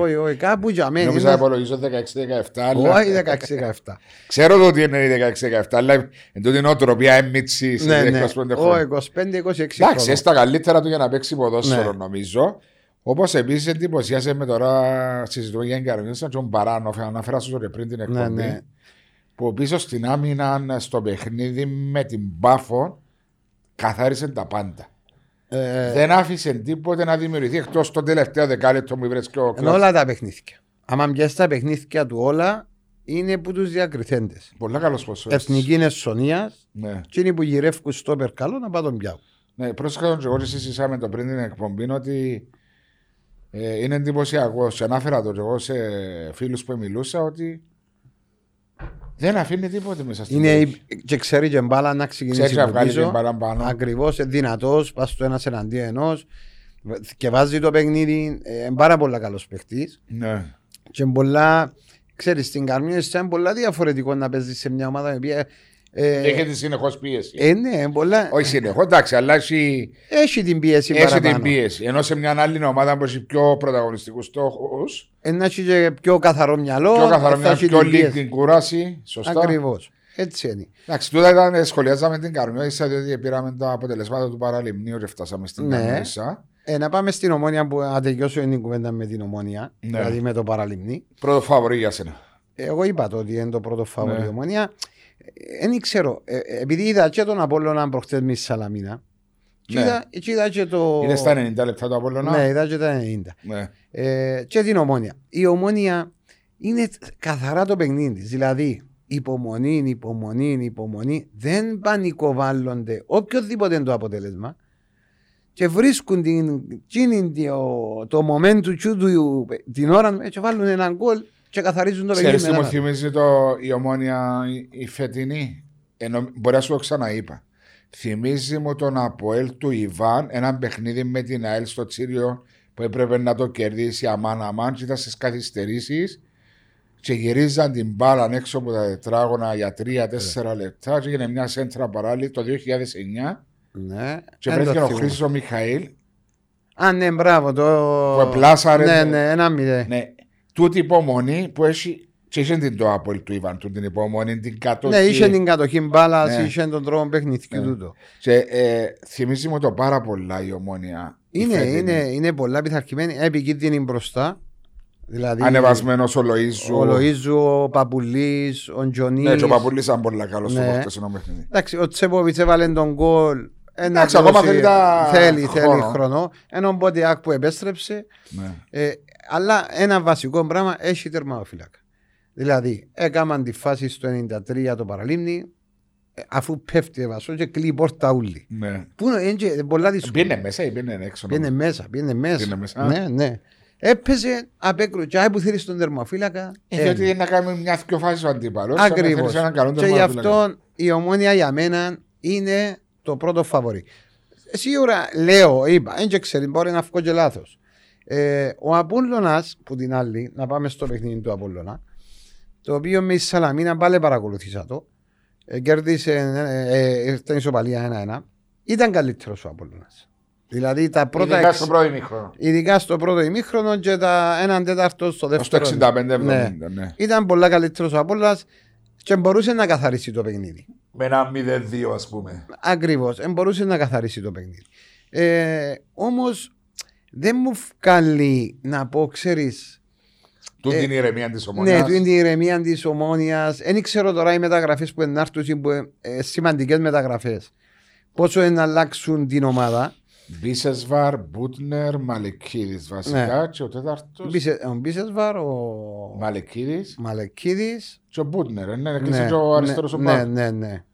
Όχι, όχι, κάπου για μένα. Νόμιζα να υπολογίζω 16-17. αλλά- Όχι 16-17. Ξέρω το ότι είναι η 16-17, αλλά εν τούτη νοοτροπία έμμιτσι σε Ναι, ναι. 25 Όχι, χρόνια. 25-26 Εντάξει, χρόνια. στα καλύτερα του για να παίξει ποδόσφαιρο Ναι. νομίζω. Όπως επίσης εντυπωσίασε με τώρα συζητούμε για εγκαρμίνησα τον Μπαράνοφ, αναφέρα σου ρε πριν την Ναι, εκπομπή. ναι. Που πίσω στην άμυνα στο παιχνίδι με την Μπάφο καθάρισε τα πάντα. Ε, Δεν άφησε τίποτε να δημιουργηθεί εκτός το τελευταίο δεκάλεπτο που βρέθηκε ο Εν Κλάς. όλα τα παιχνίδια. Άμα πιάσει τα παιχνίδια του όλα, είναι που τους διακριθέντες. Πολύ καλός ποσό. Εθνική Εσονία, Ναι. εκείνοι που γυρεύουν στο περκαλό να πάω τον πιάω. Ναι, πρόσεχα τον εγώ και συζητήσαμε το πριν την εκπομπή ότι ε, είναι εντυπωσιακός. Και ανάφερα το και εγώ σε φίλους που μιλούσα ότι δεν αφήνει τίποτε μέσα στην Είναι, περιοχή. η- και ξέρει και μπάλα να ξεκινήσει Ξέρει να από βγάλει πίσω. την παραπάνω. Ακριβώς, δυνατός, πας στο ένας εναντίον ενός. Και βάζει το παιχνίδι. Ε, είναι πάρα πολλά καλός παίχτης. Ναι. Και πολλά. Ξέρεις, στην Καρμία είναι πολλά διαφορετικό να παίζεις σε μια ομάδα η οποία. Ε, Έχετε συνεχώς πίεση. ε, ναι, πολλά. Όχι συνεχώς, εντάξει, αλλά έχει, Έχει την πίεση έχει παραπάνω. την πίεση. Ενώ σε μια άλλη ομάδα που έχει πιο πρωταγωνιστικούς στόχου, Ε, να έχει και πιο καθαρό μυαλό. πιο καθαρό ε, θα μια έχει πιο την λίγη πίεση. την κούραση. Σωστά. Ακριβώς. Έτσι είναι. Εντάξει, τούτα ήταν, σχολιάζαμε την Καρμιώτησα διότι πήραμε τα αποτελέσματα του παραλιμνίου και φτάσαμε στην Ναι. Καρμιώτησα. Ε, να πάμε στην ομόνια που να τελειώσω την κουβέντα με την ομόνια. Ναι. Δηλαδή με το παραλιμνή. Πρώτο φαβορή για σένα. Εγώ είπα το ότι είναι το πρώτο φαβορή Ναι. η ομόνια. Ε, Δεν ξέρω. Ε, ε, επειδή είδα και τον Απόλλωνα προχτές με στη Σαλαμίνα. Και Ναι. είδα, και είδα και το. Είναι στα 90 λεπτά το Απόλλωνα; Ναι, είδα και τα 90. Ναι. Ε, και την ομόνια. Η ομόνια είναι καθαρά το παιχνίδι της. Δηλαδή, υπομονή, υπομονή, υπομονή. Δεν πανικοβάλλονται οποιοδήποτε είναι το αποτέλεσμα. Και βρίσκουν την, εκείνη το, το momentum του, του, την ώρα και βάλουν έναν γκολ και καθαρίζουν το Ξέρεις παιχνίδι. τι με μου ένα. θυμίζει το, η ομόνια η, η φετινή; Ενώ, μπορεί να σου το ξαναείπα. Θυμίζει μου τον Αποέλ του Ιβάν ένα παιχνίδι με την ΑΕΛ στο Τσίριο που έπρεπε να το κερδίσει αμάν αμάν και ήταν στις καθυστερήσεις και γυρίζαν την μπάλα έξω από τα τετράγωνα για 3-4 λεπτά και έγινε μια σέντρα παράλληλη το 2009 Ναι, και δεν βρέθηκε το ο θυμούμαι. Χρήστος ο Μιχαήλ Α, ναι, μπράβο. Το... που επλάσαρε Ναι, ναι, ένα μηδέν. ναι, τούτη υπομονή που έχει και είχε την το Αποέλ του Ιβάν του την υπομονή, την κατοχή Ναι, είχε την κατοχή μπάλας, Ναι. είχε τον τρόπο παιχνιδιού Ναι. τούτο. Και ε, θυμίζει μου το πάρα πολλά η ομόνια. η Είναι, φετινή. είναι, είναι πολλά πειθαρχημένη, επικίνδυνη μπροστά. Δηλαδή, Ανεβασμένος ο Λοίζου. ο Λοΐζου, ο Παπουλής, ο Τζονής. Ναι, και ο Παπουλής ήταν πολύ καλός στο Ναι. χτεσινό παιχνίδι. Εντάξει, ο Τσέποβιτς έβαλε τον γκολ. Ένα Εντάξει, ακόμα θέλει τα- θέλει, χρόνο. θέλει χρόνο. Ενώ ο Μποτιάκ που επέστρεψε. Ναι. Ε, αλλά ένα βασικό πράγμα έχει τερματοφύλακα. Δηλαδή, έκαναν τη φάση στο 93 το παραλίμνη, ε, αφού πέφτει βασό και κλείει η πόρτα ούλη. Ναι. Πού είναι, είναι και πολλά δύσκολα. Πήγαινε μέσα ή πήγαινε έξω. Πήγαινε μέσα, πήγαινε μέσα. Πήγαινε μέσα. Ναι, ναι. Έπαιζε απ' έξω. Και άι που θέλεις τον τερμοφύλακα. Ε, Διότι είναι να κάνουμε μια πιο φάση ο αντίπαλος. Ακριβώς. Και γι' αυτό η ομόνια για μένα είναι το πρώτο φαβορή. Σίγουρα λέω, είπα, δεν ξέρει, μπορεί να βγω και λάθος. Ε, ο Απόλλωνας, που την άλλη, να πάμε στο παιχνίδι του Απόλλωνα, το οποίο με η Σαλαμίνα πάλι παρακολουθήσα το. Ε, κέρδισε, ε, ε, ήρθε ισοπαλία 1-1. Ήταν καλύτερος ο Απόλλωνας. Δηλαδή τα πρώτα. Ειδικά εξ- στο πρώτο ημίχρονο. ειδικά στο πρώτο ημίχρονο και τα έναν τέταρτο στο Στο δεύτερο. 65-70. Ναι. ναι. Ήταν πολλά καλύτερος ο Απόλλωνας και μπορούσε να καθαρίσει το παιχνίδι. Με ένα 0-2 ας πούμε. Ακριβώς. Μπορούσε να καθαρίσει το παιχνίδι. Ε, Όμως δεν μου βγάλει να πω, ξέρεις. Τούτη Ε, είναι η ηρεμία της Ναι, ομονία. του είναι η ηρεμία της ομόνοια. Δεν ξέρω τώρα οι μεταγραφές που ενάρτουν που ε, σημαντικές μεταγραφές. Πόσο είναι να αλλάξουν την ομάδα. Μπίσεσβαρ, Μπούτνερ, Μαλεκίδη βασικά. Ναι. Και ο τέταρτος. Μπίσε- Ο Μπίσεσβαρ, ο Μαλεκίδη Μαλεκίδη. και ο Μπούτνερ. ε, Ναι, έκλεισε και ο αριστερός ο ναι, Μπάκ. ναι, ναι.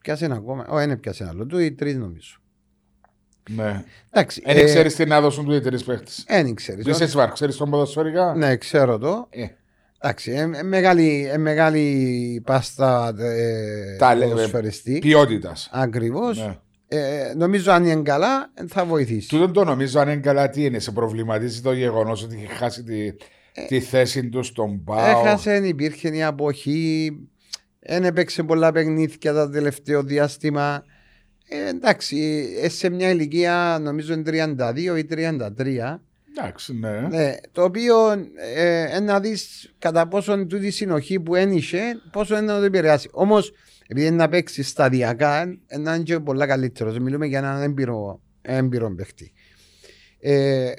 Πιάσε ένα ακόμα. Όχι, δεν πιάσε ένα άλλο. Του ή τρεις νομίζω. Ναι. Εντάξει. Δεν ξέρεις τι να δώσουν του οι τρεις παίχτες. Δεν ξέρει. Μπίσεσβαρ, ξέρεις τον ποδοσφαιρικά; Ναι, ξέρω το. Ε, Εντάξει, ε, ε, μεγάλη, ε, μεγάλη πάστα ε, Τα λέμε. ποδοσφαιριστή. Ποιότητας. Ακριβώς. Ναι. Ε, νομίζω αν είναι καλά ε, θα βοηθήσει. Τούτον το νομίζω αν είναι καλά τι είναι. Σε προβληματίζει το γεγονός ότι έχει χάσει τη, τη θέση τους στον Πάο. Έχασε, υπήρχε η αποχή. Δεν έπαιξε πολλά παιχνίδια το τελευταίο διάστημα. Ε, εντάξει, ε, σε μια ηλικία νομίζω είναι 32 ή 33. Εντάξει, ναι. Ναι, το οποίο ε, ε, να δεις κατά πόσον τούτη η συνοχή που ένιξε, πόσο είναι να το επηρεάσει. Όμως, επειδή είναι να παίξει σταδιακά, ε, να είναι και πολλά καλύτερος. Μιλούμε για έναν έμπειρο, έμπειρο παίχτη. Ε,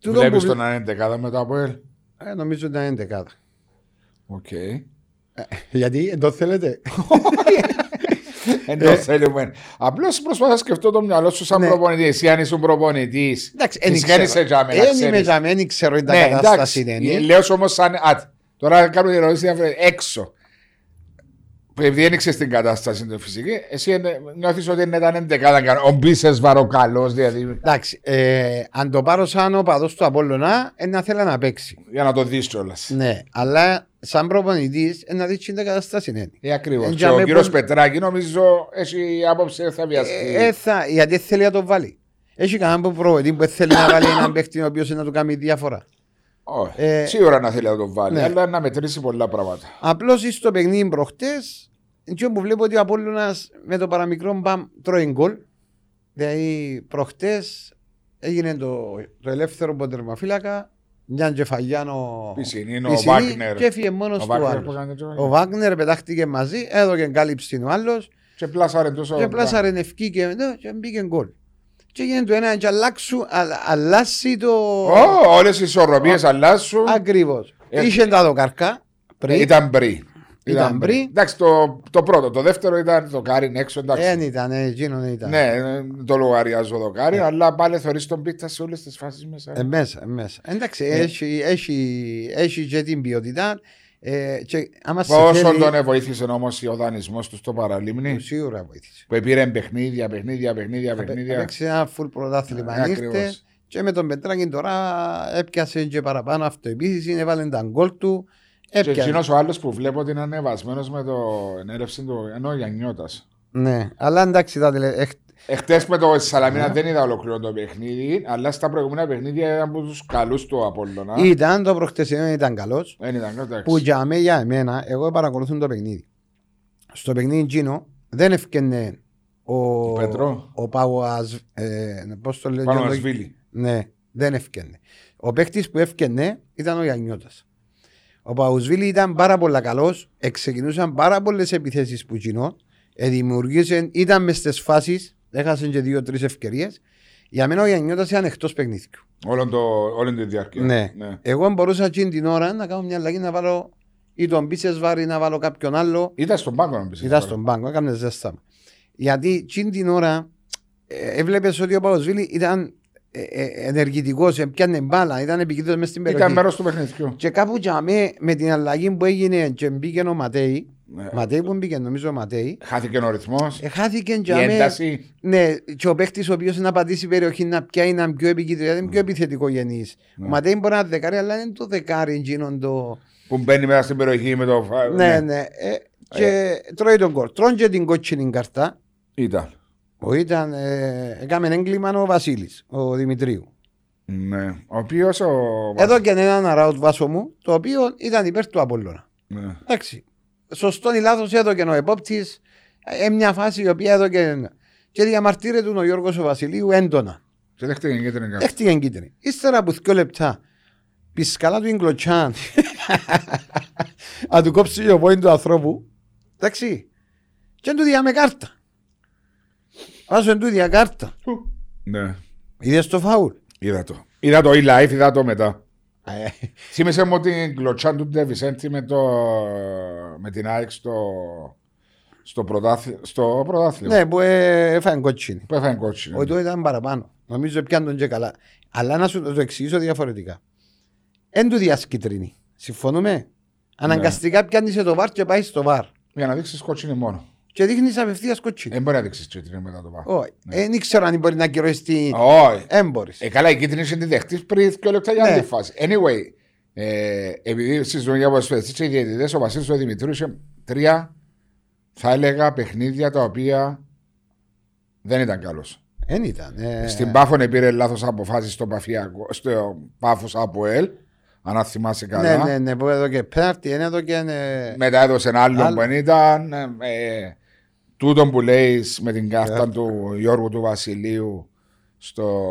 τούτο Βλέπεις που τον να είναι δεκάδα μετά από ελ. ε, νομίζω ότι είναι δεκάδα. Οκ. Γιατί, δεν το θέλετε. Δεν το θέλουμε. Απλώς προσπαθώ να σκεφτώ το μυαλό σου σαν Ναι. προπονητής. Εσύ αν ήσουν προπονητής. Εντάξει, Τις δεν κάνεις σε τζάμε, να Δεν είμαι ξέρεις. τζάμε, δεν ξέρω την Ναι, κατάσταση εντάξει. είναι. Λέω όμως σαν. Α, τώρα κάνω την ερώτηση διαφορετικά. έξω. Επειδή δεν ήξερες την κατάσταση του φυσική, εσύ νιώθεις ότι είναι ήταν 11 Ο Μπίσες βαροκαλός, δηλαδή. Εντάξει, ε, αν το πάρω σαν οπαδό του Απόλλωνα, ε, να θέλει να παίξει. Για να το δεις κιόλας. Ναι, αλλά σαν προπονητής, ε, να δεις την κατάσταση είναι. Ε, ακριβώς. Ε, Και για ο με κύριος πον- Πετράκη νομίζω έχει άποψη δεν θα βιαστεί. Ε, ε, θα, γιατί θέλει να το βάλει. Έχει κανέναν που προπονητή που θέλει να βάλει έναν παίχτη ο οποίος να του κάνει διαφορά. Όχι. ε, Σίγουρα να θέλει να το βάλει, ναι. αλλά να μετρήσει πολλά πράγματα. Απλώς στο παιχνίδι προχτές, έτσι που βλέπω ότι ο Απόλλωνας με το παραμικρό μπαμ τρώει γκολ. Δηλαδή προχτές έγινε το, το ελεύθερο ποντερμαφύλακα. Μια Τζεφαγιάνο Πισινίνο, ο Βάγνερ. και έφυγε μόνος Ο του Βάγνερ που άλλου. έκανε το- Ο Βάγνερ πετάχτηκε μαζί, έδωκε κάλυψη ο άλλος Και πλάσαρε τόσο. και πλάσαρε ευκή και, ναι, και μπήκε γκολ. Και έγινε το ένα και αλλάξου, αλλά, αλλάσει το. Όλες οι ισορροπίες αλλάσουν. Ακριβώς. Ε, Είχε τα δοκαρκά πριν. Ήταν πριν. Ήταν πριν. Εντάξει, το, το πρώτο. Το δεύτερο ήταν το Κάριν έξω. Εντάξει. Δεν ήταν, ε, εκείνο δεν ήταν. Ναι, ε, το λογαριάζω το Κάριν, αλλά πάλι θεωρεί τον πίτα σε όλες τις φάσεις μέσα. Ε, μέσα, ε, μέσα. Εντάξει, Ναι. έχει, έχει, έχει και την ποιότητα. Ε, και άμα σε Πόσο θέλει, τον βοήθησε όμως ο δανεισμός του στο παραλίμνη; Σίγουρα βοήθησε. Που πήρε παιχνίδια, παιχνίδια, παιχνίδια, παιχνίδια. Έπαιξε ένα full πρωτάθλημα. Ναι, ήρθε ακριβώς. και με τον Πετράκη τώρα έπιασε και παραπάνω αυτοεπίθεση, έβαλε τα γκολ του. Και Έπιασε. εκείνος ο άλλος που βλέπω ότι είναι ανεβασμένος με το ενέρευση του. ενώ ο Γιαννιώτας. Ναι, αλλά εντάξει, τα τελε... έχ- Εχθές με το Ναι. Σαλαμίνα δεν είδα ολοκληρώνω το παιχνίδι, αλλά στα προηγούμενα παιχνίδια ήταν από τους καλούς του Απόλλωνα. ήταν το προχτεσινό ήταν καλός. Δεν ήταν εντάξει. Που για μένα, για εμένα, εγώ παρακολουθούν το παιχνίδι. Στο παιχνίδι Τζίνο δεν ευκαινε ο, Πέτρο. ο Παουαζ. Ε, Πώς το λέει, Πάνω το- να σβήλει. Ναι, δεν ευκαινε. Ο παίκτης που ευκαινε ήταν ο Γιαννιώτας. Ο Παουσβίλη ήταν πάρα πολύ καλός. Εξεκινούσαν πάρα πολλές επιθέσεις που κοινό. Ε, δημιουργήσε, ήταν μες στις φάσεις. Έχασε και δύο-τρει ευκαιρίες. Για μένα ο Γιαννιώτα ήταν εκτός παιχνίδιου. Όλο το, όλη τη διάρκεια. Ναι. Εγώ μπορούσα εκείνη την ώρα να κάνω μια αλλαγή να βάλω ή τον Πίσες Βάρη να βάλω κάποιον άλλο. Ήταν στον πάγκο να πει. Ήταν στον πάγκο, έκαμε ζέστα. Γιατί εκείνη την ώρα ε, έβλεπες ότι ο Παοσβίλη ήταν ε, ε, ενεργητικός, πιάνε μπάλα, ήταν επικίνδυνος μέσα στην περιοχή. Ήταν μέρος του παιχνιδιού. Και κάπου για με, με την αλλαγή που έγινε και μπήκε ο Ματέι, Ναι. Ματέι που μπήκε νομίζω ο Ματέι, Χάθηκε ο ρυθμός. ε, χάθηκε Η για με, ένταση. ναι, και ο παίχτης ο οποίος να πατήσει περιοχή να πιάει να είναι πιο επικίνδυνο, είναι πιο επιθετικό γενής. Ναι. Ο Ματέι μπορεί να είναι δεκάρι, αλλά είναι το δεκάρι εκείνον το... Που μπαίνει μέσα στην περιοχή με το. φα- Ναι, ναι. Ε, και τρώει τον κόρ. Τρώνε και την κότσινη καρτά. Ήταν. Ο ήταν, ε, έκαμε έγκλημα ο Βασίλης, ο Δημητρίου. Ναι. Ο οποίος. Ο... Εδώ και έναν αράουτ βάσο μου, το οποίο ήταν υπέρ του Απόλλωνα. Ναι. Εντάξει. Σωστό ή λάθος έδωκε ο επόπτης. Ε, μια φάση η οποία έδωκε. Και διαμαρτύρεται ο Γιώργος ο Βασιλείου έντονα. Και δέχτηκε και την Δέχτηκε κίτρινη. Ύστερα από δύο λεπτά, πισκαλά του Ιγκλωτσάν. Αν του κόψει ο πόην του ανθρώπου. Εντάξει. Και του διάμε κάρτα. Βάζω του δια κάρτα. Ναι. Είδες το φάουλ; Είδα το. Είδα το e-live, είδα το μετά. Ε, Θύμισε μου την κλωτσάν του Ντεβισέντη με, το... με την ΑΕΚ στο, στο, πρωτάθλη... στο πρωτάθλημα. ναι, που ε, έφαγε κότσινη. Που έφαγε κότσινο. Ο του ήταν παραπάνω. Νομίζω πιάνει τον και καλά. Αλλά να σου το εξηγήσω διαφορετικά. Εν του διάς κίτρινη. Συμφωνούμε. Αναγκαστικά πιάνεις σε το βαρ και πάεις στο βαρ. Για να δείξεις κότσινη μόνο. Και δείχνεις απευθείας κότσινη. Δεν μπορεί να δείξεις κίτρινη μετά το βάθο. Όχι. Δεν ήξερα αν μπορεί να ακυρώσει. Όχι. Δεν μπορείς. Ε, καλά, η κίτρινη είναι τη δεχτής πριν και λεπτά για Ναι. άλλη φάση. Anyway, ε, επειδή συζητούμε για ποδοσφαιριστές και οι διαιτητές, ο Βασίλης ο Δημητρίου είχε τρία, θα έλεγα, παιχνίδια τα οποία δεν ήταν καλός. Δεν ήταν. Ε, Στην Πάφων πήρε λάθος αποφάσεις στο, Παφιακό- στο Πάφος από ελ, αν θυμάσαι καλά. Ναι, ναι, ναι, που έδωκε πέναρτη, είναι εδώ και. ε, Μετά έδωσε ένα άλλο Άλλο. που δεν ήταν. Ε, ε, τούτον που λέεις με την κάρτα Ε. του Γιώργου του Βασιλείου στο,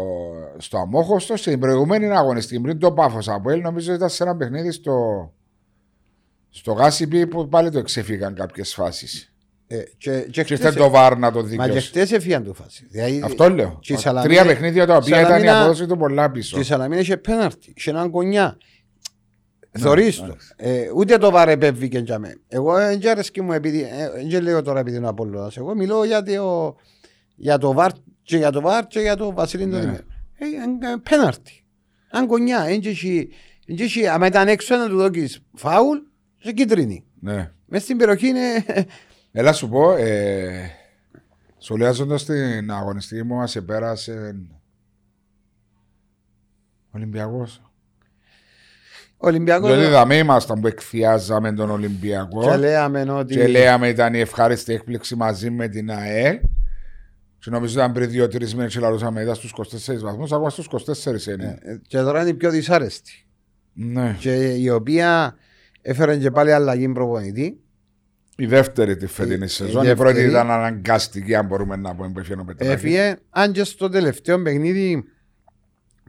στο Αμόχωστο. Στην προηγούμενη αγωνιστική πριν το Πάφος Αποέλ, νομίζω ήταν σε ένα παιχνίδι στο, στο Γάσιπι που πάλι το εξεφύγαν κάποιες φάσεις. ε, και, και Και ήρθε χτες- το βάρ να το Μα και δικαιώσει. χτες έφυγαν του φάση. Δηλαδή, Αυτό λέω. και η Σαλαμίνα- Τρία παιχνίδια τα οποία ήταν η Σαλαμίνα- απόδοση του πολλά πίσω. Και η Σαλαμίνα είχε πέναρτη, είχε έναν κονιά. Ναι, Θωρείς το. εντάξει. Ε, ούτε το βάρε επέβηκε για μέ. Εγώ δεν αρέσκει μου επειδή, δεν λέω τώρα επειδή είναι ο Απόλλωνας. Εγώ μιλώ για το, για το βάρ και για το βάρ και για το Βασίλη Ναι. τον Δημήτρη. Ε, ε, πέναρτη. Αν κονιά, εν και έχει- εν και έχει- άμα ήταν έξω να του δώκεις φάουλ και κίτρινη. Ναι. Μες στην περιοχή είναι... Έλα σου πω, ε, σχολιάζοντας την αγωνιστική μου, μας επέρασε Ολυμπιακός. Ο Ολυμπιακός Δηλαδή, δαμέ ήμασταν που εκφιάζαμε τον Ολυμπιακό και λέαμε ότι... και λέμε ήταν η ευχάριστη έκπληξη μαζί με την ΑΕ. Και νομίζω ήταν πριν δύο-τρεις μήνε και λαλούσαμε ήταν στους 24 βαθμούς, ακόμα στου 24 είναι. Ε, Και τώρα είναι η πιο δυσάρεστη. Ναι. Και η οποία έφερε και πάλι αλλαγή προπονητή. Η δεύτερη τη φετινή Η- σεζόν. η Η πρώτη δεύτερη. ήταν αναγκαστική, αν μπορούμε να πούμε, που έφυγε ο Πετράκης. Έφυγε, αν και στο τελευταίο παιχνίδι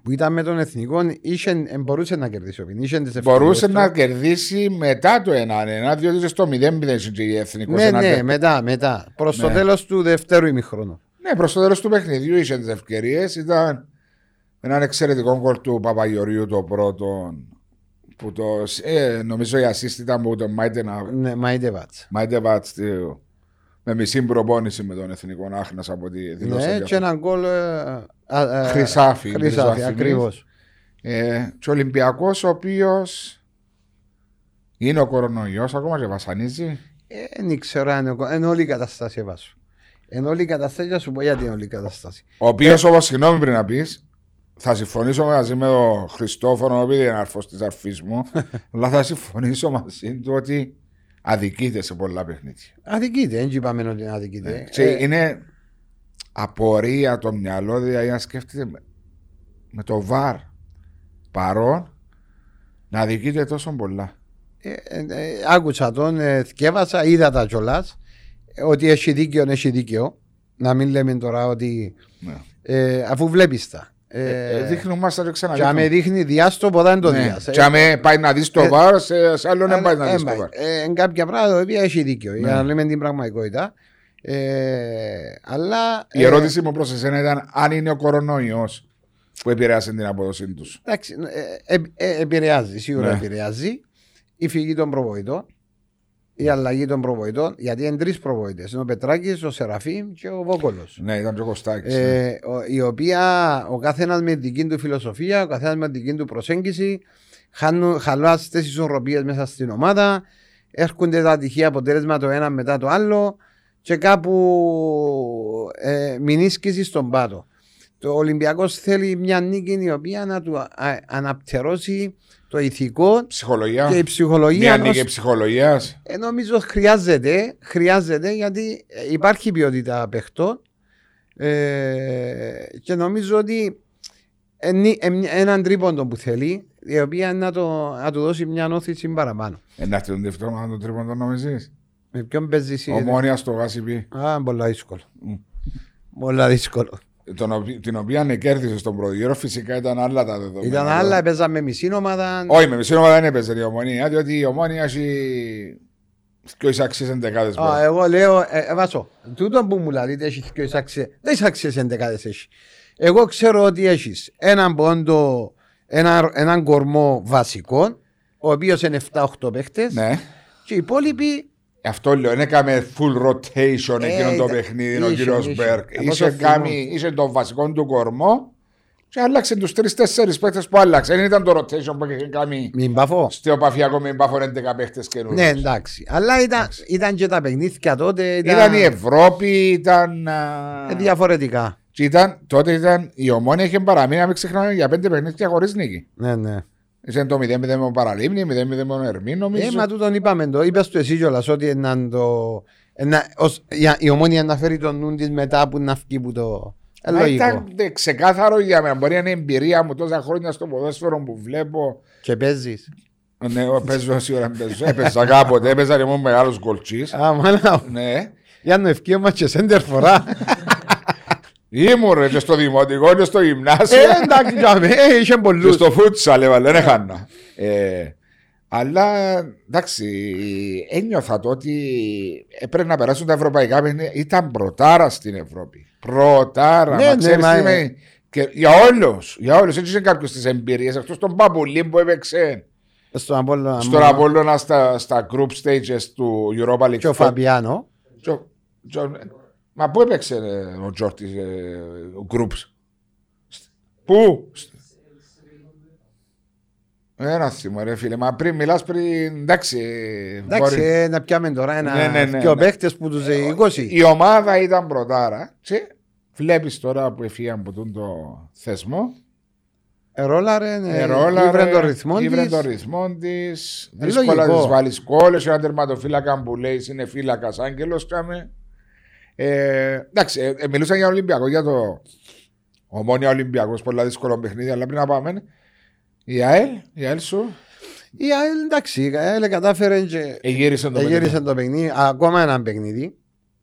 που ήταν με τον Εθνικό, είχε, ε, μπορούσε να κερδίσει ο Πιν. Είχε τις Μπορούσε ευκαιρίες να του. κερδίσει μετά το 1-1, διότι και στο 0-0 και η εθνικός. Ναι, ναι, μετά, μετά. Προς το Ναι. τέλος του δευτέρου ημιχρόνου. Ναι, προς το τέλος του παιχνιδιού είχε τις ευκαιρίες. Ήταν έναν εξαιρετικό γκολ του Παπαγιορίου το πρώτο. Που το, ε, νομίζω η assist ήταν από τον Μάιτε Ναι, Μάιντε Βάτς. Βάτς με μισή προπόνηση με τον εθνικό Άχνα από τη δηλώση. Ναι, και έναν γκολ. ε, α, ε, Χρυσάφι, Χρυσάφι, Χρυσάφι, ακριβώς. ε, και ο Ολυμπιακός, ο οποίος είναι ο κορονοϊός, ακόμα και βασανίζει. Δεν ξέρω αν είναι, είναι όλη η κατάσταση βάσου. Είναι όλη η κατάσταση, θα σου πω γιατί είναι όλη η κατάσταση. Ο οποίος όμω, συγγνώμη πριν να πεις, θα συμφωνήσω μαζί με τον Χριστόφορο, επειδή είναι αρφό της αρφή μου, αλλά θα συμφωνήσω μαζί του ότι αδικείται σε πολλά παιχνίδια. Αδικείται, δεν είπαμε ότι είναι αδικείται. Και Ε, είναι απορία το μυαλό, δηλαδή να σκέφτεται με, με το βαρ παρόν να αδικείται τόσο πολλά. Ε, ε, ε, άκουσα τον, ε, θκεύασα, είδα τα κιόλας. Ότι έχει δίκαιο, έχει δίκαιο. Να μην λέμε τώρα ότι. Ναι. Ε, αφού βλέπεις τα. Ε, Ε, δείχνουν μας τα και ξαναδείχνουν. αν με δείχνει διάστοπο, δεν το Ναι. διάσε. Και αν πάει να δεις το Ε, βάρ, σε, σε άλλο δεν πάει να Ε, δεις το πάει. βάρ. Ε, εν κάποια πράγματα τα οποία έχει δίκιο. Ναι. Για να λέμε την πραγματικότητα. Ε, αλλά. Η ε, ερώτηση μου προς εσένα ήταν αν είναι ο κορονοϊός που επηρέασε την απόδοσή τους. Εντάξει, ε, ε, ε, επηρεάζει, σίγουρα Ναι. επηρεάζει. Η φυγή των προβοητών. η αλλαγή των προβοητών, γιατί είναι τρεις προβοητές. Είναι ο Πετράκης, ο Σεραφείμ και ο Βόκολος. Ναι, ήταν και ο Κωστάκης. ναι. Ε, ο- η οποία ο καθένας με την δική του φιλοσοφία, ο καθένας με την δική του προσέγγιση, χάνουν- χαλά τι ισορροπίες μέσα στην ομάδα, έρχονται τα ατυχεία αποτέλεσμα το ένα μετά το άλλο και κάπου ε, μηνίσκηση στον πάτο. Το Ολυμπιακός θέλει μια νίκη η οποία να του α- α- αναπτερώσει το ηθικό Ψυχολογία. και η ψυχολογία. Μια ενός- νίκη ψυχολογίας. ε, νομίζω χρειάζεται, χρειάζεται γιατί ε, υπάρχει ποιότητα παιχτών ε, και νομίζω ότι είναι έναν τρίποντο που θέλει η οποία να, το, να του δώσει μια όθηση παραπάνω. Να έρθει τον δεύτερο τον τρίπον τον νομίζεις; Με ποιον παίζεις εσύ. Ομόνια στο Γάσιπι. Α, πολλά δύσκολο. Μμ. Πολλά δύσκολο. Τον οποί- Την οποία κέρδισε στον πρώτο γύρο, φυσικά ήταν άλλα τα δεδομένα. Ήταν άλλα, παίζαμε μισή ομάδα. Όχι, με μισή ομάδα δεν έπαιζε η ομονία, διότι η ομόνια έχει και εισαξίες εντεκάδες Α, μόνο. εγώ λέω, ε, ε, βάσο, τούτο που μου λέτε έχεις και εισάξιες, δεν εισάξιες εντεκάδες έχεις. Εγώ ξέρω ότι έχεις έναν πόντο, ένα, έναν κορμό βασικό, ο οποίος είναι 7-8 παίχτες Ναι. και οι υπόλοιποι Αυτό λέω, δεν έκαμε full rotation Ε, εκείνο το ήταν- παιχνίδι ο είχε, κύριος είχε. Μπέρκ. Από Είχε, όσο κάνει, είχε τον βασικό του κορμό και άλλαξε τους τρει-τέσσερι παίχτε που άλλαξε. Δεν ήταν το rotation που είχε κάνει μην παφώ. στο επαφιακό με μπάφο 11 παίχτε καινούριους. Ναι, εντάξει. Αλλά ήταν, ήταν και τα παιχνίδια τότε. Ήταν, Ήταν η Ευρώπη, ήταν. α, ε, διαφορετικά. και ήταν, τότε ήταν η ομόνια είχε παραμείνει, να μην ξεχνάμε, για πέντε παιχνίδια χωρίς νίκη. Ναι, ναι. Ήταν το 0-0 με τον Παραλίμνη, 0-0 με τον Ερμή, νομίζω. Ε, μα τούτον είπαμε το. Είπες του εσύ κιόλας ότι έναν το... Ένα, ως, η, η ομόνια να φέρει τον νου της μετά που να βγει που το... Ε, Μα λογικό. ήταν ε, ξεκάθαρο για μένα. Μπορεί να είναι εμπειρία μου τόσα χρόνια στο ποδόσφαιρο που βλέπω. Και παίζεις. Ναι, εγώ παίζω σίγουρα παίζω. Έπαιζα κάποτε, έπαιζα και ήμουν μεγάλος γκολτσής. Α, μάνα. Ναι. Για να ευκεί μας και σέντερ φορά. Ήμουν ρε και στο δημοτικό και στο γυμνάσιο. Ε, εντάξει, τζάμε, ε, είχε Και πολλούς. στο φούτσαλ έβαλε, δεν έχανα. Ε, αλλά εντάξει, ένιωθα το ότι έπρεπε να περάσουν τα ευρωπαϊκά παιχνίδια. Ήταν πρωτάρα στην Ευρώπη. Πρωτάρα. Ναι, μα ναι, ξέρεις μα, τι ε. με- και για όλους. Για όλους. Έτσι είχε κάποιο τις εμπειρίες. Εκτό τον Παπουλή που έπαιξε Στον Απόλλωνα. στον Απόλλωνα στα, στα group stages του Europa League. Και ο Φαμπιάνο. Και ο- και ο- Μα πού έπαιξε ε, ο Τζόρτη ε, ο groups. Πού; Ένα θυμό ρε φίλε, μα πριν μιλάς πριν, εντάξει, Εντάξει, μπορεί. ε, να πιάμε τώρα Ναι, ένα ναι, ναι, και ο ναι. παίχτες που τους ε, 20. Η ομάδα ήταν πρωτάρα και βλέπεις τώρα που έφυγαν από τον το θεσμό, Ερόλαρε, ναι, Ερόλαρε, ήβρε τον ρυθμό ήβρε της. τον ρυθμό της, Ε, δύσκολα λογικό. της βάλεις κόλλες, ένα τερματοφύλακας που λέει είναι φύλακας άγγελος κάμε. Ε, εντάξει, ε, ε, μιλούσα για Ολυμπιακό, για το ομόνια Ολυμπιακός, πολλά δύσκολο παιχνίδι, αλλά πριν να πάμε, η ΑΕΛ, η ΑΕΛ σου, Η ΑΕΛ, εντάξει, η ΑΕΛ κατάφερε και εγύρισε το Εγύρισε παιχνίδι. το παιχνίδι, ακόμα ένα παιχνίδι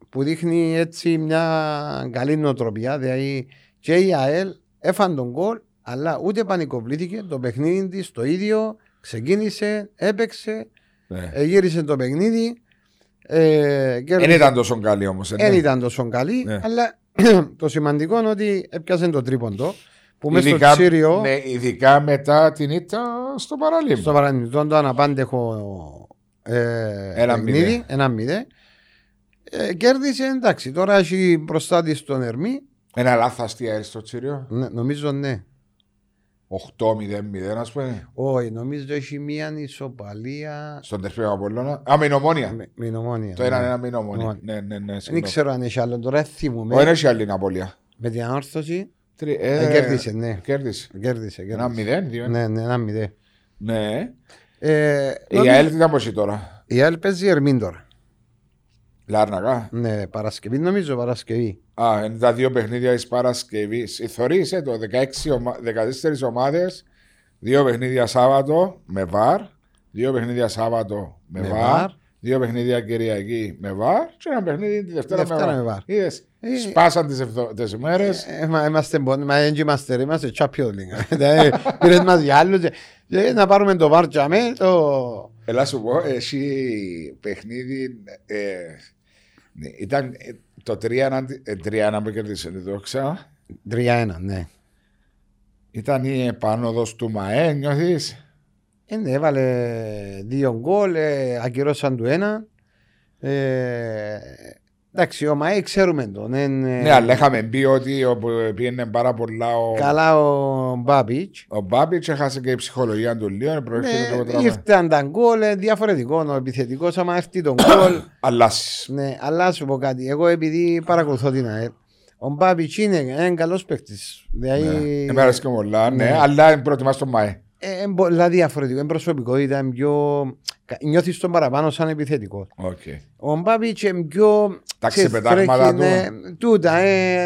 που δείχνει έτσι μια καλή νοοτροπία. Δηλαδή και η ΑΕΛ έφαν τον γκολ, αλλά ούτε πανικοβλήθηκε. Το παιχνίδι της το ίδιο ξεκίνησε, έπαιξε, Ναι. εγύρισε το παιχνίδι. Ε, Δεν κέρδισε- ήταν τόσο καλή όμως. ε, δεν ναι. ήταν τόσο καλή, Ναι. αλλά το σημαντικό είναι ότι έπιασε το τρίποντο που μέσα στο Ειδικά, Τσίριο, ναι, ειδικά μετά την ήττα στο παραλίμνη. στο παραμυθόν το αναπάντεχο ε, Ένα παιχνίδι, μηδέν. ένα μηδέ. Ε, κέρδισε, εντάξει, τώρα έχει μπροστά της τον Ερμή. Ένα λάθος τι ΑΕΛ στο Τσίριο. Ναι, νομίζω ναι. 8-0-0 ας πούμε. Όχι, νομίζω έχει μία ισοπαλία Στον τερφαίο Απόλλωνα. Α, με η Ομόνια. με, με νομόνια. Το ναι. ένα ένα με η Ομόνια. Ομόνια. Ναι, ναι, ναι. Δεν συγγνώμη. ξέρω αν έχει άλλο, τώρα θυμούμαι. Ο, δεν έχει άλλη απώλεια. Με την ανόρθωση Τρι- ε, κέρδισε, ναι. Κέρδισε. Κέρδισε, Ένα κέρδισε. μηδέν, δύο. Ναι, ναι, ένα μηδέ. Ναι. Ε, Η νομίζω- ΑΕΛ τι ήταν πως τώρα; η ΑΕΛ παίζει Ερμήν τώρα. Λάρνακα. Ναι, Παρασκευή, νομίζω Παρασκευή. Α, είναι τα δύο παιχνίδια της Παρασκευής. Θεωρείσαι το 16 ομα... 14 ομάδες, δύο παιχνίδια Σάββατο με βαρ, δύο παιχνίδια Σάββατο με, Με βαρ, βαρ. δύο παιχνίδια Κυριακή με βαρ και ένα παιχνίδι τη Δευτέρα, Δευτέρα με με βαρ. βαρ. Είδες, Ε, σπάσαν τις ευδο... τις ημέρες. Ε, μα είμαστε μπον, μα δεν είμαστε, ρε, είμαστε Champions League. Δηλαδή, Πήρες μας για άλλους και- και να πάρουμε το βάρτσα με το... Ελά σου πω, εσύ παιχνίδι ε, ναι, ήταν ε, το 3-1 που κέρδισε τη δόξα. 3-1, ναι. Ήταν η επάνωδος του ΜΑΕ, νιώθεις; Ε, ναι, έβαλε δύο γκολ, ε, ακυρώσαν του ένα. Ε, εντάξει, ο Μαέ ξέρουμε τον. εν, ε, Ναι, αλλά είχαμε πει ότι όπου πήγαινε πάρα πολλά ο, Καλά ο Μπάμπιτς. ο Μπάμπιτς έχασε και η ψυχολογία του λίγο. προέρχεται το Ναι, τραύμα. ήρθαν τα γκολ, ε, διαφορετικό. Ο επιθετικός, άμα έρθει τον γκολ. Αλλάσεις. ναι, αλλά σου πω κάτι. Εγώ επειδή παρακολουθώ την ΑΕΛ, ο Μπάμπιτς είναι ένα καλός παίκτης. Δηλαδή, Εμένα αρέσει και πολλά, ναι, Ναι. αλλά προτιμάς τον ΜΑΕ. Ε, είναι πολλά διαφορετικό. Είναι προσωπικότητα, είναι πιο. Νιώθεις τον παραπάνω σαν επιθετικός. Οκ. Ο Μπάμπιτ είναι πιο. Τα ξέρεις, ξεπετάγματα τρέχει, του. ναι, Τούτα. Ε,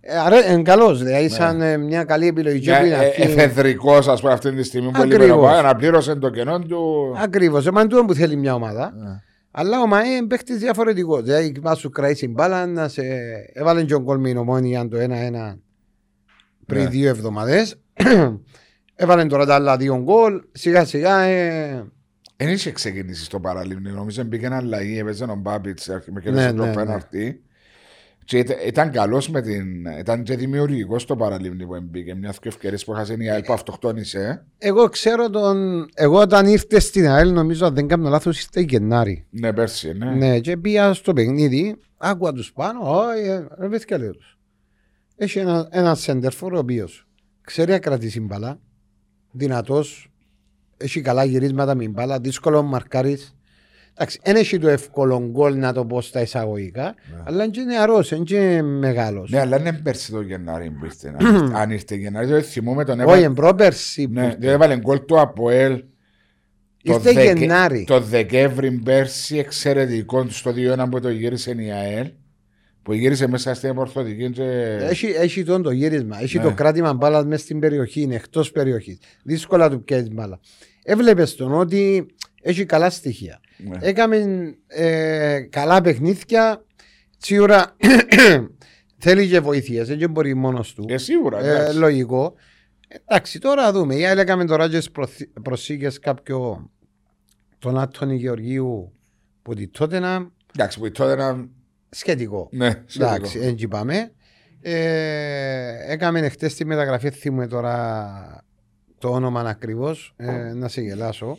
ε, αρέ- είναι καλός. Δηλαδή, σαν ε, μια καλή επιλογή. Για, που είναι ε, αυτή. Εφεδρικός, ας πούμε, αυτή τη στιγμή που Ακριβώς. έλειπε ο ΜΑΕ, αναπλήρωσε το κενό του. Ακριβώς. Εμάν τούτο που θέλει μια ομάδα. Ναι. Αλλά ο Μαέ είναι παίχτη διαφορετικός. Δηλαδή, μα σου κρατήσει την μπάλα να σε. Έβαλε και ο γκολ με η Ομόνια το 1-1 πριν Ναι. δύο εβδομάδες. Έβαλε τώρα τα άλλα δύο γκολ. Σιγά σιγά. Ε... Δεν είχε ξεκινήσει στο παραλίμνη. Νομίζω μπήκε ένα αλλαγή, έπαιζε ο Μπάμπιτς με και Ναι, το ναι, πέναρτη. Και ήταν, ήταν καλός με την. ήταν και δημιουργικός στο παραλίμνη που μπήκε. Μιας και ευκαιρίες που έχασε η ΑΕΛ που αυτοκτόνησε. Εγώ ξέρω τον. Εγώ όταν ήρθε στην ΑΕΛ, νομίζω αν δεν κάνω λάθος, ήρθε Γενάρη. Ναι, πέρσι, ναι. Ναι, και πήγα στο παιχνίδι, άκουγα τους πάνω, όχι, ε, ρε παιδιά λέω τους. Έχει ένα, ένα σέντερφορ ο οποίος ξέρει να κρατήσει μπάλα, δυνατός, έχει καλά γυρίσματα με μπάλα, δύσκολο να μαρκάρεις. Εντάξει, δεν έχει το εύκολο γκολ να το πω στα εισαγωγικά, αλλά είναι και νεαρός, είναι και μεγάλος. Ναι, αλλά είναι πέρσι το Γενάρη που ήρθε. αν ήρθε- Αν ήρθε Γενάρη, το θυμούμε τον Όχι, έβαλε. εν πρόπερση. που Ναι, ήρθε. διότι έβαλε γκολ του Αποέλ. το Ήρθε Δεκε- Γενάρη. Το Δεκέμβρη πέρσι εξαιρετικό στο 2-1 που το γύρισε η ΑΕΛ. Που γύρισε μέσα στην ορθωτική. Και... Έχει, έχει τον το γύρισμα, έχει Ναι. το κράτημα μπάλας μέσα στην περιοχή, είναι εκτός περιοχής. Δύσκολα του πιέζει μπάλα. Έβλεπες τον ότι έχει καλά στοιχεία. Ναι. Έκαμε ε, καλά παιχνίδια. Σίγουρα θέλει και βοήθειες, δεν μπορεί μόνος του. Ε, σίγουρα. Ε, εντάξει. λογικό. Εντάξει, τώρα δούμε. Η άλλη έκαμε τώρα και προσήκε κάποιο τον Άτωνη Γεωργίου που τη τότε να Εντάξει, που τότε να. Σχετικό. Ναι, Εντάξει, σχετικό. έτσι πάμε. Ε, έκαμε χτες τη μεταγραφή, θυμούμε τώρα το όνομα ακριβώς, ε, να σε γελάσω,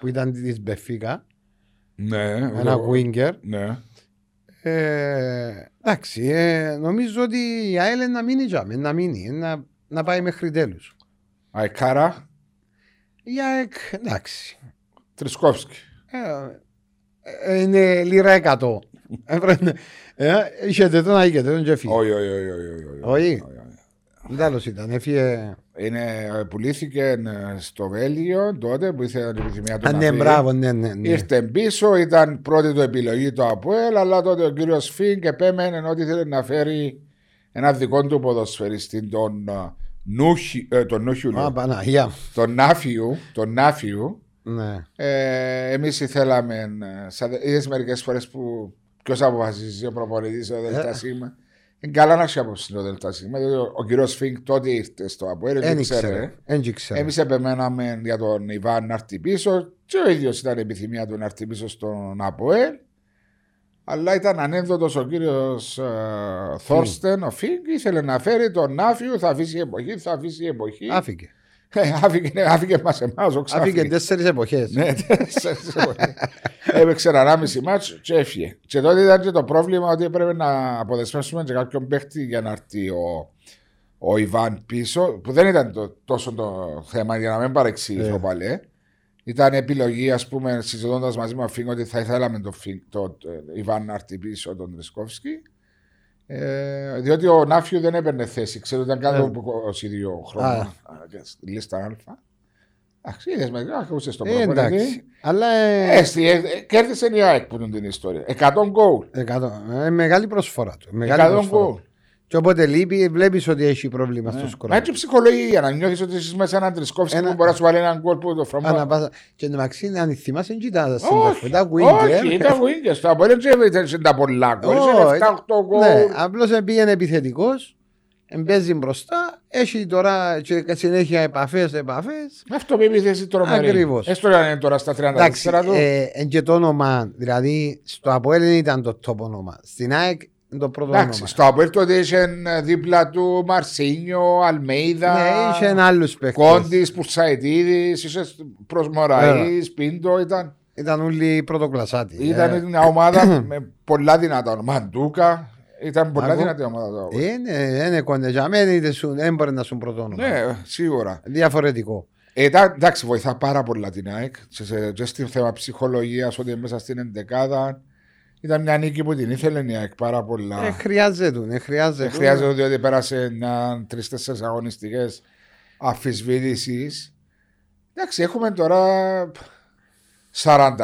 που ήταν της Μπεφίκα, Ναι, ένα εγώ- winger. Ναι. Ε, εντάξει, ε, νομίζω ότι η ΑΕΛ είναι να μείνει τζάμε, να μείνει, να, να πάει μέχρι τέλους. Αϊκάρα, Η ΑΕΚ, εντάξει, Τρισκόφσκι. ε, ε, είναι λίρα 100. Έπρεπε- ε, Είχε το να είχε τον και φύγει. Όχι, όχι, όχι, όχι, όχι, Όχι. όχι. Τέλος ήταν, έφυγε... Είναι, πουλήθηκε ε, στο Βέλγιο τότε που ήθελε την επιθυμία του Α, να ναι, φύγει. μπράβο, ναι, ναι. ναι. Ήρθε πίσω, ήταν πρώτη του επιλογή το ΑΠΟΕΛ, αλλά τότε ο κύριος Φίνκ επέμενε ότι ήθελε να φέρει ένα δικό του ποδοσφαιριστή, τον ε, Νούχι, ε, τον Νούχιου, Α, λέω, Παναγία. τον Νάφιου, τον Νάφιου. Ναι. Ε, Εμείς ήθελαμε, ε, σαν- είδες μερικές φορές που ποιος αποφασίζει ο προπονητής ο ΔΣ. Είναι καλά να έχει άποψη το ΔΣ. διότι Ο, ο κύριος Φίνκ τότε ήρθε στο ΑΠΟΕΛ, δεν Δεν ξέρε. ήξερε. Δεν ήξερε. Εμείς επεμέναμε για τον Ιβάν να έρθει πίσω και ο ίδιος ήταν η επιθυμία του να έρθει πίσω στον ΑΠΟΕΛ. Αλλά ήταν ανένδοτος ο κύριος Θόρστεν, ο Φίνκ, ήθελε να φέρει τον Νάφιου, θα αφήσει η εποχή, θα αφήσει η εποχή. Άφηκε. Ε, άφηκε, άφηκε μας εμάς, ο Άφηκε τέσσερις εποχές. Ναι, τέσσερις εποχές. Έπαιξε ένα μισή μάτς και έφυγε. Και τότε ήταν και το πρόβλημα ότι έπρεπε να αποδεσμεύσουμε και κάποιον παίχτη για να έρθει ο, ο Ιβάν πίσω, που δεν ήταν το, τόσο το θέμα για να μην παρεξηγήσω Ε. πάλι. ε. Ήταν επιλογή, ας πούμε, συζητώντας μαζί με τον Φίνγκ ότι θα ήθελαμε τον Φίνγκ, το, το, Ιβάν να έρθει πίσω τον Τρισκόφσκι. Ε, διότι ο Νάφιου δεν έπαιρνε θέση, ξέρω ήταν κάτω Ε. από 22 χρόνια Α. α, στη λίστα Α. Εντάξει, είδες με, ακούσε στον Ε, προπονητή. εντάξει. Αλλά ε, Ε, στη- ε, ε, κέρδισε η ΑΕΚ που είναι την ιστορία. 100 γκολ. εκατό- ε, μεγάλη προσφορά του. Μεγάλη 100 προσφορά. γκολ. Και όποτε λείπει, βλέπεις ότι έχει πρόβλημα στο Μα σκορ. έτσι ψυχολογία να νιώθεις ότι είσαι μέσα έναν τρισκόφσκι Ένα- που μπορεί να σου βάλει έναν γκολ που το φροντίζει. Αναπάσα. Και εντωμεταξύ, αν θυμάσαι, δεν κοιτάζα στην Όχι, ταφή. Τα όχι, winger. ήταν winger. Το Αποέλ δεν ήταν τα πολλά γκολ. Όχι, Είχε 7-8 Ναι, γκολ. απλώς πήγαινε επιθετικός. Εμπέζει μπροστά. Έχει τώρα και συνέχεια επαφές, επαφές. Αυτοπεποίθηση τρομερή. Ακριβώς. Έστω να είναι τώρα στα 34 Εντάξει, του. ε, εν και το όνομα, δηλαδή στο Αποέλ δεν ήταν το top όνομα. Στην ΑΕΚ είναι το πρώτο Εντάξει, όνομα. στο Αποέλ τότε είχε δίπλα του Μαρσίνιο, Αλμέιδα. Ναι, είχε άλλου παίχτε. Κόντι, Πουρσαϊτίδης, είσαι προς Μωραή, Πίντο, ήταν. Ήταν όλοι πρωτοκλασσάτοι. Ήταν Ε, μια ομάδα με πολλά δυνατά ονόματα. Μαντούκα. Ήταν πολλά Ακόμα- δυνατή ομάδα. το- ε, ναι, είναι κοντέ. Για μένα είτε σου- δεν μπορεί να σου πρωτόνομα. Ναι, σίγουρα. Διαφορετικό. Ε, τα- εντάξει, βοηθά πάρα πολλά την ΑΕΚ. Σε, σε, και στο θέμα ψυχολογίας, ότι είναι μέσα στην ενδεκάδα. Ήταν μια νίκη που την ήθελε η ΑΕΚ πάρα πολλά. Ε, χρειάζεται, ε, χρειάζεται. Δεν χρειάζεται διότι πέρασε τρει-τέσσερι αγωνιστικές αφισβήτησης. Εντάξει, έχουμε τώρα 44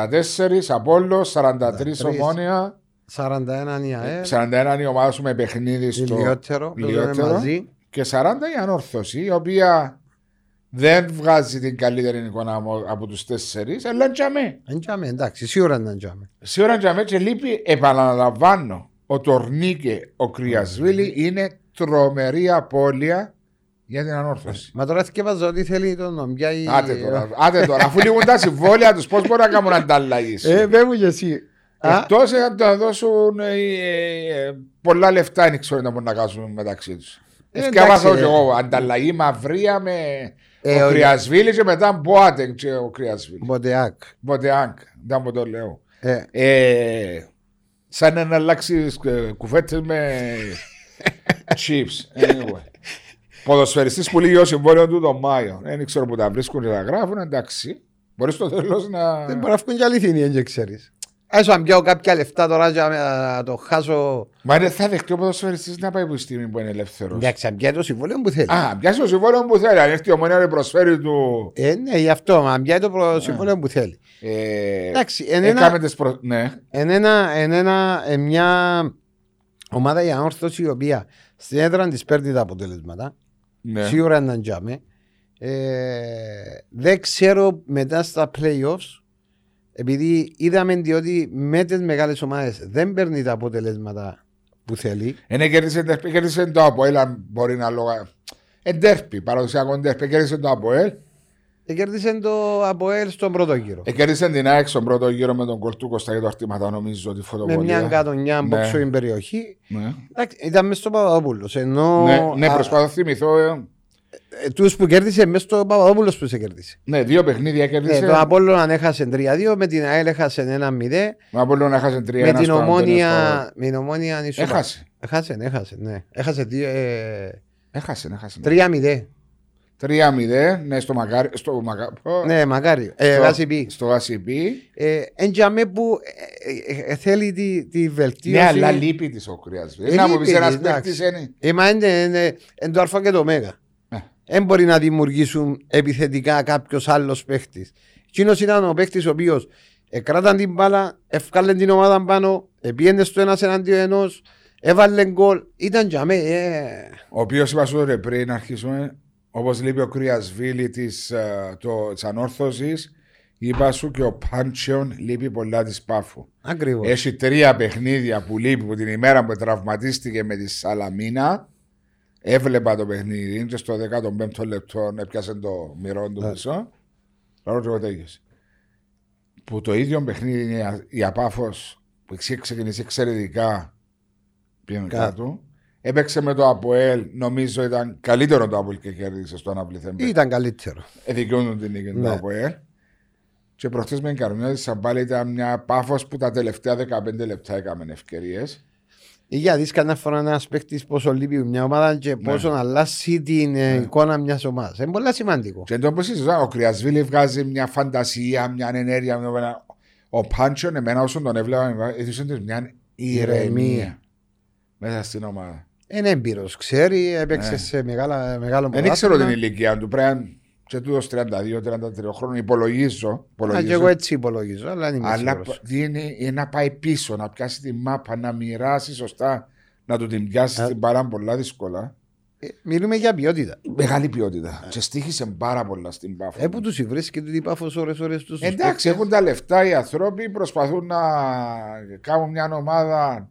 Απόλλω, 43 Ομόνια, 41 η ΑΕ, 41 η ομάδα σου με παιχνίδι στο λιγότερο, το λέμε λιότερο. μαζί. και 40 η Ανόρθωση, η οποία δεν βγάζει την καλύτερη εικόνα από- από τους τέσσερις, αλλά τζαμέ. Εντιαμε, εντάξει, σίγουρα να εντιαμε. Σίγουρα τζαμέ και λείπει, επαναλαμβάνω, ο Τορνίκε, ο Κρυασβίλη είναι τρομερή απώλεια για την Ανόρθωση. Μα τώρα θυκεύαζα ότι θέλει τον νομπιά ή... Άτε τώρα, άτε τώρα, αφού λήγουν τα συμβόλαια τους, πώς μπορεί να κάνουν ανταλλαγή. Ε, πέ μου και εσύ. Α, Εκτός αν τα δώσουν ε, ε, πολλά λεφτά, δεν ξέρω να μπορούν να κάνουν μεταξύ τους. Ε, Ευκαιρία εντάξει, και ε. εγώ. Ανταλλαγή μαυρία με Ε, ο ο- Κρυασβίλης και μετά Μπόατεν και ο Κρυασβίλης. Μποτεάκ. Μποτεάνκ, δεν μου το λέω. Ε, Ε, σαν να αλλάξει κουβέντε με chips. Anyway. Ποδοσφαιριστής που λύγει ο συμβόλαιο του τον Μάιο. Δεν ξέρω που τα βρίσκουν και τα γράφουν, εντάξει. Μπορείς στο τέλος να. δεν μπορεί να βγουν και αληθινοί, δεν ξέρεις. Έσω αν πιάω κάποια λεφτά τώρα για να το χάσω. Μα δεν θα δεχτεί ο ποδοσφαιριστής να πάει από τη στιγμή που είναι ελεύθερος. Εντάξει, αν πιάει το συμβόλαιο που θέλει. Α, πιάσει το συμβόλαιο που θέλει. Αν έρθει ο Μονέα να προσφέρει του. Ε, ναι, γι' αυτό, μα αν πιάει το προ- συμβόλαιο που θέλει. Ε, Εντάξει, εν ένα- έκαμε τις προ... Ναι. Εν ένα, εν ένα, εν μια ομάδα η ανόρθωση η οποία στην έδρα της παίρνει τα αποτελέσματα. ναι. Σίγουρα να τζάμε. Ε, δεν ξέρω μετά στα playoffs επειδή είδαμε διότι με τις μεγάλες ομάδες δεν παίρνει τα αποτελέσματα που θέλει. Είναι κέρδισε, τερπι, κέρδισε το Αποέλ, αν μπορεί να λόγα. Εντέρπι, παραδοσιακό εντέρπι. Κέρδισε το Αποέλ. Ε, κέρδισε το Αποέλ στον πρώτο γύρο. Ε, κέρδισε την ΑΕΚ στον πρώτο γύρο με τον κολτού Κώστα και το αρτήματα, νομίζω, τη με φωτοβολία. μια κατονιά Ναι. μπόξο περιοχή. Ναι, Εντάξει, ήταν μέσα στο Παπαδόπουλος. Ενώ ναι, ναι α, προσπαθώ να θυμηθώ. Ε, ε, τους που κέρδισε μέσα στο Παπαδόπουλος που σε κέρδισε. Ναι, δύο παιχνίδια Ναι, κέρδισε. το Απόλλων αν έχασε 3-2, με την ΑΕΛ έχασε 1-0. Με Απόλλων να χάσει 3-1 Με την στο Αντώνιο ομόνια. Με την ομόνια στο- ανισοπα- Έχασε. Έχασε, ναι, έχασε, ναι. Έχασε δύο, ε, Έχασε, έχασε. 3-0. 3-0, ναι, στο Μακάρι. Στο Μακάρι. Ναι, μακάρι. Ε, στο- βάσει πει. Στο ACP. Ε, Εν τζαμέ που ε, ε, ε, θέλει τη, τη βελτίωση. Ναι, αλλά λείπει της ο Κρυασβίλη. Ε, Να μου λείπει πει ένα της, εντάξει. παίκτη είναι. Ε, μα είναι, είναι, είναι το Α και το Ω. Ναι. Δεν μπορεί να δημιουργήσουν επιθετικά κάποιος άλλος παίχτης. Εκείνος ήταν ο παίχτης ο οποίος εκράταν την μπάλα, ευκάλε την ομάδα πάνω, πήγαινε στο ένας εναντίον ενός, έβαλε γκολ. Ήταν τζαμέ. Ε, Ο οποίος είπα σου ρε πριν να αρχίσουμε, όπως λείπει ο Κρυασβίλη της ανόρθωσης, είπα σου και ο Πάντσιον λείπει πολλά της πάφου. Ακριβώς. Έχει τρία παιχνίδια που λείπει που την ημέρα που τραυματίστηκε με τη Σαλαμίνα. Έβλεπα το παιχνίδι και στο 15ο λεπτό έπιασε το μυρό του Ναι. πίσω. Τώρα το τέλειωσε. Που το ίδιο παιχνίδι είναι η Α- η Απάφος που είχε ξεκινήσει εξαιρετικά πήγαινε Κάτω. κάτω. Έπαιξε με το Αποέλ, νομίζω ήταν καλύτερο το Αποέλ και κέρδισε στο αναπληθέμπε. Ήταν καλύτερο. Εδικαιώνουν την νίκη του Ναι. Αποέλ. Και προχτέ με την Καρμιώτη σαν πάλι ήταν μια πάφο που τα τελευταία 15 λεπτά έκαμε ευκαιρίες. Για δεις κανένα φορά ένας παίχτη πόσο λείπει μια ομάδα και Ναι. πόσο αλλάσει την ε, εικόνα μιας ομάδας. Είναι πολύ σημαντικό. Και εντός που συζητάω, ο Κρυασβίλη βγάζει μια φαντασία, μια ενέργεια. Μια... Ο Πάντσον, εμένα όσο τον έβλεπα, έδωσε της μια ηρεμία Ηρεμία. μέσα στην ομάδα. Είναι έμπειρος, ξέρει, έπαιξε Ναι. σε μεγάλα, μεγάλο Δεν ήξερα την πρωτάθλημα. ηλικία του. Πρέπει και τούτος 32-33 χρόνων. Υπολογίζω. Α, υπολογίζω. και εγώ έτσι υπολογίζω, αλλά δεν είμαι Αλλά σίγουρος. δίνει είναι να πάει πίσω, να πιάσει τη μάπα, να μοιράσει σωστά, να του την πιάσει Α. την παρά πολλά δύσκολα. Ε, Μιλούμε για ποιότητα. Μεγάλη ποιότητα. Και στήχησε πάρα πολλά στην πάφο. Ε, που τους βρίσκεται την πάφο ώρες ώρες τους. Εντάξει, έχουν τα λεφτά οι άνθρωποι, προσπαθούν να κάνουν μια ομάδα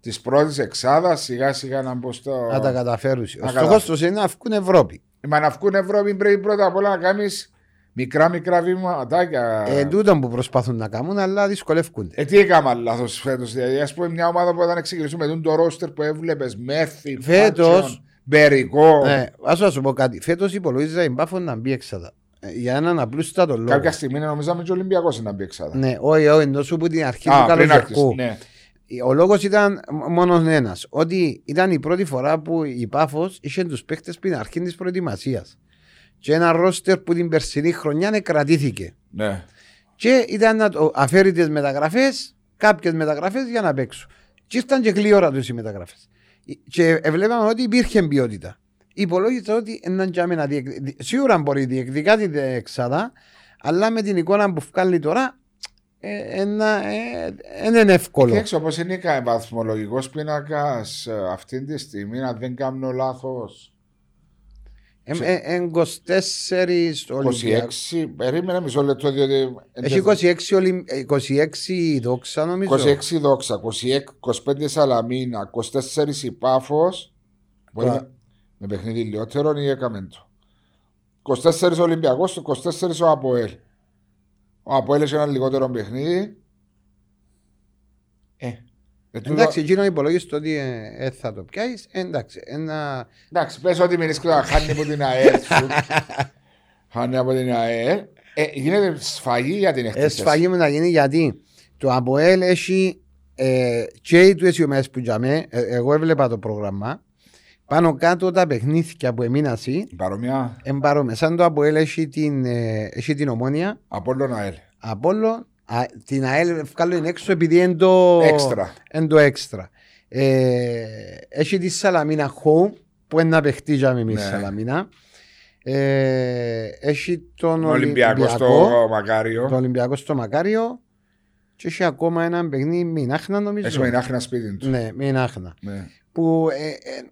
της πρώτης εξάδας, σιγά σιγά να μπω στο. Να τα καταφέρουν. Ο Να στόχος τους είναι να βγουν Ευρώπη. Μα να βγουν Ευρώπη πρέπει πρώτα απ' όλα να κάνεις μικρά μικρά βήματάκια. Ε, τούτο που προσπαθούν να κάνουν, αλλά δυσκολεύονται. Ε, τι έκανα λάθος φέτος. Δηλαδή, ας πούμε, μια ομάδα που όταν ξεκινήσουμε με τον το ρόστερ που έβλεπες, Μέθη, Φέτος- Φάτσον, Μπερικό. Ναι, ας να σου πω κάτι. Φέτος υπολογίζα η Πάφο να μπει έξαδα. για έναν απλούστατο λόγο. Κάποια στιγμή νομίζαμε και ο Ολυμπιακός να μπει εξάδα. Ναι, όχι, όχι, εντός που την αρχή Α, του πριν καλοκαιρικού. άρχισε. Ναι. Ο λόγος ήταν μόνος ένας. Ότι ήταν η πρώτη φορά που η Πάφος είχε τους παίχτε πριν αρχή της προετοιμασίας. Και ένα ρόστερ που την περσινή χρονιά κρατήθηκε. ναι. Και ήταν να το αφέρει τις μεταγραφές, κάποιες μεταγραφές για να παίξουν. Και ήρθαν και γλύωρα του οι μεταγραφές. Και βλέπαμε ότι υπήρχε ποιότητα. Υπολόγισα ότι έναν τζάμε να διεκδικήσει. Σίγουρα μπορεί να διεκδικά την εξάδα, αλλά με την εικόνα που βγάλει τώρα, ε, ένα, ε, δεν είναι εύκολο. Και έξω όπως είναι ο βαθμολογικός πίνακας ε, αυτή τη στιγμή, αν δεν κάνω λάθος, Εν ε, εν 24 Ολυμπιακό. 26, περίμενε μισό λεπτό διότι... Έχει 26, Ολυμ... ε, 26 δόξα νομίζω. 26 δόξα, 26, 25 Σαλαμίνα, 24 η Πάφος, μπορεί Κα- με- με παιχνίδι λιότερο ή έκαμε το. 24 Ολυμπιακός, το 24 ο Αποέλ. Ο Αποέλ έχει ένα λιγότερο παιχνίδι. Ε, ε, τούτο- Εντάξει, εκείνο υπολόγισε ότι ε, ε, θα το πιάσεις. Εντάξει, ένα. Εντάξει, πες ότι μην να χάνει από την ΑΕΛ σου. χάνει από την ΑΕΛ. Ε, γίνεται σφαγή για την εκτέλεση. Εσφαγή μου να γίνει γιατί το ΑΠΟΕΛ έχει ε, και οι του αισιομές που τζαμε, ε, εγώ έβλεπα το πρόγραμμα. Πάνω κάτω τα παιχνίδια που έμεινα εσύ, Παρόμοια εμπαρόμε. Σαν το ΑΠΟΕΛ έχει την, ε, έχει την ομόνια, από όλον ΑΕΛ. Απόλλω, α, την ΑΕΛ βγάλω είναι έξω επειδή είναι το Έξτρα. είναι το έξτρα. Ε, έχει τη Σαλαμίνα Home που είναι να παιχτεί για με εμείς Ναι. Σαλαμίνα. Ε, έχει τον Ο Ολυμπιακό Ολυμπιακό, στο Μακάριο. το Ολυμπιακό στο Μακάριο και έχει ακόμα ένα παιχνίδι Μινάχνα νομίζω. Έχει με ένα σπίτι του. Ναι, Μινάχνα. Ναι. Που ε, ε,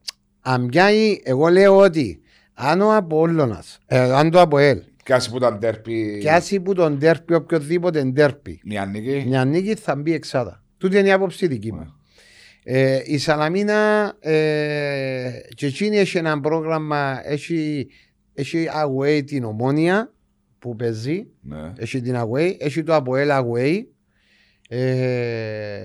αν πιάει, εγώ λέω ότι αν ο Απόλλωνας, ε, αν το Αποέλ, Κάση που ήταν τέρπι. και άσυ που τον τέρπι οποιοδήποτε τέρπι, Μια νίκη. μια νίκη θα μπει εξάδα. Τούτη είναι η άποψη δική μου. Ναι. Ε, η Σαλαμίνα ε, και εκείνη έχει ένα πρόγραμμα, έχει, έχει away την ομόνια που παίζει, Ναι. έχει την away, έχει το Αποέλ away, ε,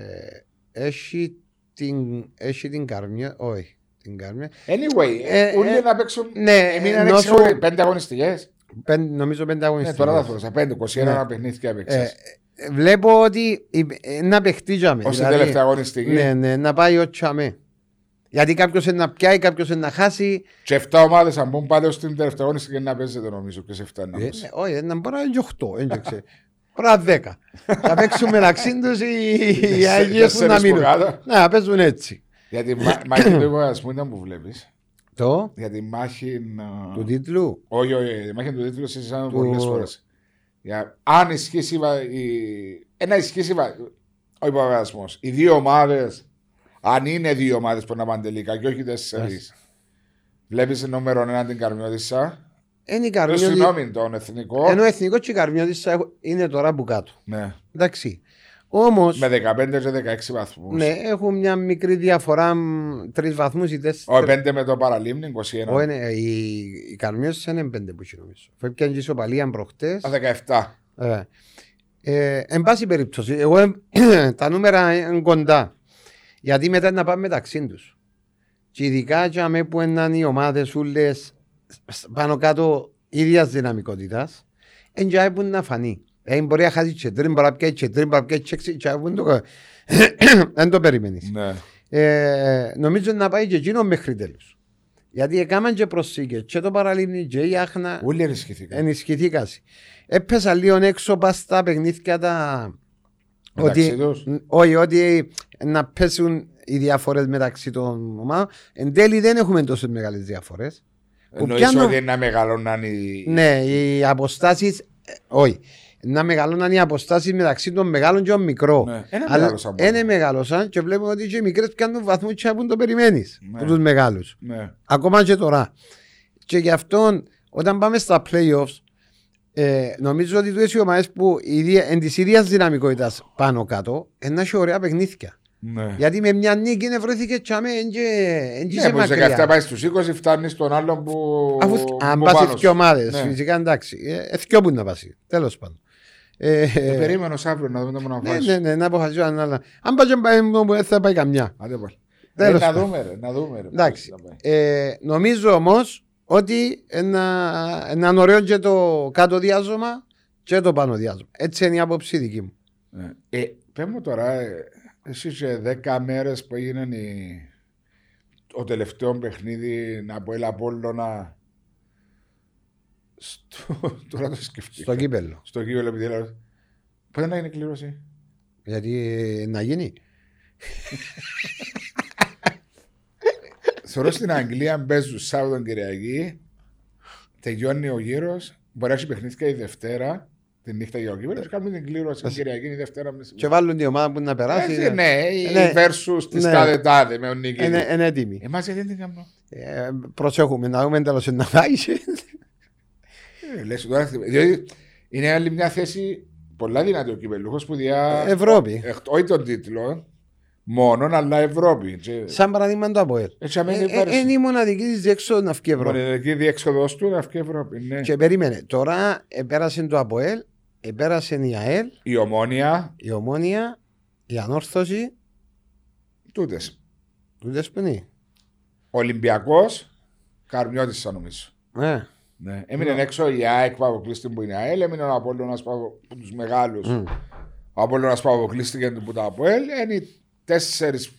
έχει την, έχει την Καρμιά, όχι, την Καρμιά, Anyway, Ε, όλοι ε, να παίξουν. ναι, Έμειναν ενώ έξι σου- ώρες, πέντε αγωνιστικές. πεν- νομίζω πέντε Ναι, αγωνιστικές. τώρα θα δώσω. Πέντε, 21 Ναι. παιχνίδια Ε, έπαιξες. ε, βλέπω ότι η- ε, να παιχτίζαμε. Ως την τελευταία αγωνιστική. Ναι, ναι, να πάει ο Τσαμέ. Γιατί κάποιος είναι να πιάει, κάποιος είναι να χάσει. Και 7 ομάδες αν μπουν πάλι ως την τελευταία αγωνιστική να παίζετε νομίζω και σε 7 να Ε, παίζει. ναι, Όχι, να μπορεί να είναι και 8, δεν ξέρω. Μπορεί να είναι 10. Θα παίξουν μεταξύ τους οι- οι Αγίε που να Τέσσερις μείνουν. που κάτω. Να παίζουν έτσι. Για τη μα- μάχη του υποβασμού ήταν που βλέπεις. Το; Για τη μάχη. να- του τίτλου; Όχι, όχι, τη μάχη του τίτλου συζητάμε Του- πολλές φορές. Για... Αν ισχύσει. η βα- η- Ένα ισχύσει. η βα- Ο υποβασμός. Οι δύο ομάδες. Αν είναι δύο ομάδες που να πάνε τελικά και όχι τέσσερις. Βλέπεις νούμερο ένα την Καρμιώτισσα. Είναι η Ε, Καρμιώτη. Συγγνώμη, τον εθνικό. Ενώ εθνικός και η Καρμιώτη είναι τώρα που κάτω. Ναι. Εντάξει. Όμω. Με 15 και 16 βαθμούς. Ναι, έχουν μια μικρή διαφορά, τρεις βαθμούς ή τέσσερις. Ο 5 με το παραλίμνη, 21. Όχι, ναι, η, η Καρμιώτη είναι πέντε που έχει νομίζω. Φεύγει και ισοπαλία προχτές. Τα 17. Ε, ε, εν πάση περιπτώσει, εγώ ε, τα νούμερα είναι κοντά. Γιατί μετά να πάμε μεταξύ τους. Και ειδικά για μέ που είναι οι ομάδες ούλε πάνω κάτω ίδιας δυναμικότητας, εντζάει που να φανεί. Ε, μπορεί να χάσεις τσετρίν, μπορεί να πιέσεις τσετρίν, μπορεί να πιέσεις τσέξι, και που το- δεν το περιμένεις. Ναι. Ε, νομίζω να πάει και εκείνο μέχρι τέλους. Γιατί έκαναν και προσήκες και το παραλίμνη και η άχνα Όλοι ενισχυθήκαν. ενισχυθήκαν. Έπεσα λίγο έξω πας στα παιχνίδια τα... Μεταξύ Ότι, τους. όχι, ότι να πέσουν οι διαφορές μεταξύ των ομάδων. Εν τέλει δεν έχουμε τόσο μεγάλες διαφορές. που Εννοείς πιάνω- ότι είναι να μεγαλώναν οι... Ναι, οι αποστάσεις, ε, όχι. Να μεγαλώναν οι αποστάσεις μεταξύ των μεγάλων και των μικρών. Ναι, ένα Αλλά μεγάλωσαν πολύ. είναι μεγάλωσαν και βλέπουμε ότι και οι μικρές πιάνουν βαθμούς και που το περιμένεις Ναι. από τους μεγάλους. Ναι. Ακόμα και τώρα. Και γι' αυτό όταν πάμε στα playoffs ε, νομίζω ότι τούτες οι ομάδες που ίδια- εν της ίδιας δυναμικότητας πάνω κάτω είναι έχει ωραία παιχνίδια. Ναι. Γιατί με μια νίκη βρέθηκε τσάμε εν και εν και Ναι, σε από τους 17 μακριά. πάει στους 20 φτάνεις στον άλλον που... Αφού που αν πάνω πάσει σου. και ομάδες, Ναι. φυσικά εντάξει. Ε, Εθιό που να πάσει, τέλος πάντων. Ε, Ε, Περίμενος αύριο να δούμε το ναι, μοναφάσιο. ναι, ναι, να αποφασίσω αν άλλα. Αν πάει και πάει, δεν θα πάει καμιά. Άντε πάλι. Τέλος Ε, Να πάντων. δούμε ρε, να δούμε ρε. Εντάξει. πώς θα πάει. Ε, νομίζω όμως ότι ένα, έναν ωραίο και το κάτω διάζωμα και το πάνω διάζωμα. Έτσι είναι η άποψη δική μου. Ε, πες μου τώρα, ε, εσύ σε δέκα μέρες που έγινε η... το τελευταίο παιχνίδι να πω έλα Απόλλωνα στο... τώρα το σκεφτήκα. Στο κύπελο. Στο κύπελο επειδή λέω πότε να γίνει κλήρωση; Γιατί ε, να γίνει. Θεωρώ στην Αγγλία παίζουν Σάββατο Κυριακή, τελειώνει ο γύρος, μπορεί να έχει παιχνίδια η Δευτέρα, τη νύχτα για ο κύπελος, και κάνουμε την κλήρωση την Κυριακή η Δευτέρα. μεσημέρι. Και βάλουν τη ομάδα που να περάσει. Έτσι, ναι, η ναι. versus της Ναι. τάδε τάδε με τον Νίκη. Είναι, είναι έτοιμοι. Εμάς γιατί δεν την κάνουμε. Ε, προσέχουμε να δούμε τέλος να πάει. Ε, λες, τώρα, διότι είναι άλλη μια θέση πολλά δυνατή ο κυπελούχος που διά... Ευρώπη. Εκ- όχι τον τίτλο, μόνο, αλλά Ευρώπη. Και- Σαν παράδειγμα το ΑΠΟΕΛ. Έτσι Ε, αμένει ε, Είναι η μοναδική της διέξοδος να βγει Η Ευρώπη. μοναδική διέξοδος του να βγει Ευρώπη. Ναι. Και περίμενε. Τώρα επέρασε το ΑΠΟΕΛ, επέρασε η ΑΕΛ, Η ομόνια, η Ομόνια, η Ανόρθωση, τούτες. τούτες που είναι. Ολυμπιακός, Καρμιώτης θα νομίζω. Ε, Ναι. Έμεινε έξω η ΑΕΚ που αποκλείστηκε που είναι η ΑΕΛ, έμεινε ο Απόλλωνας που απο- που τους μεγάλους. μ. Ο Απόλλωνας που αποκλείστηκε που τα ΑΠΟΕΛ, είναι οι τέσσερις.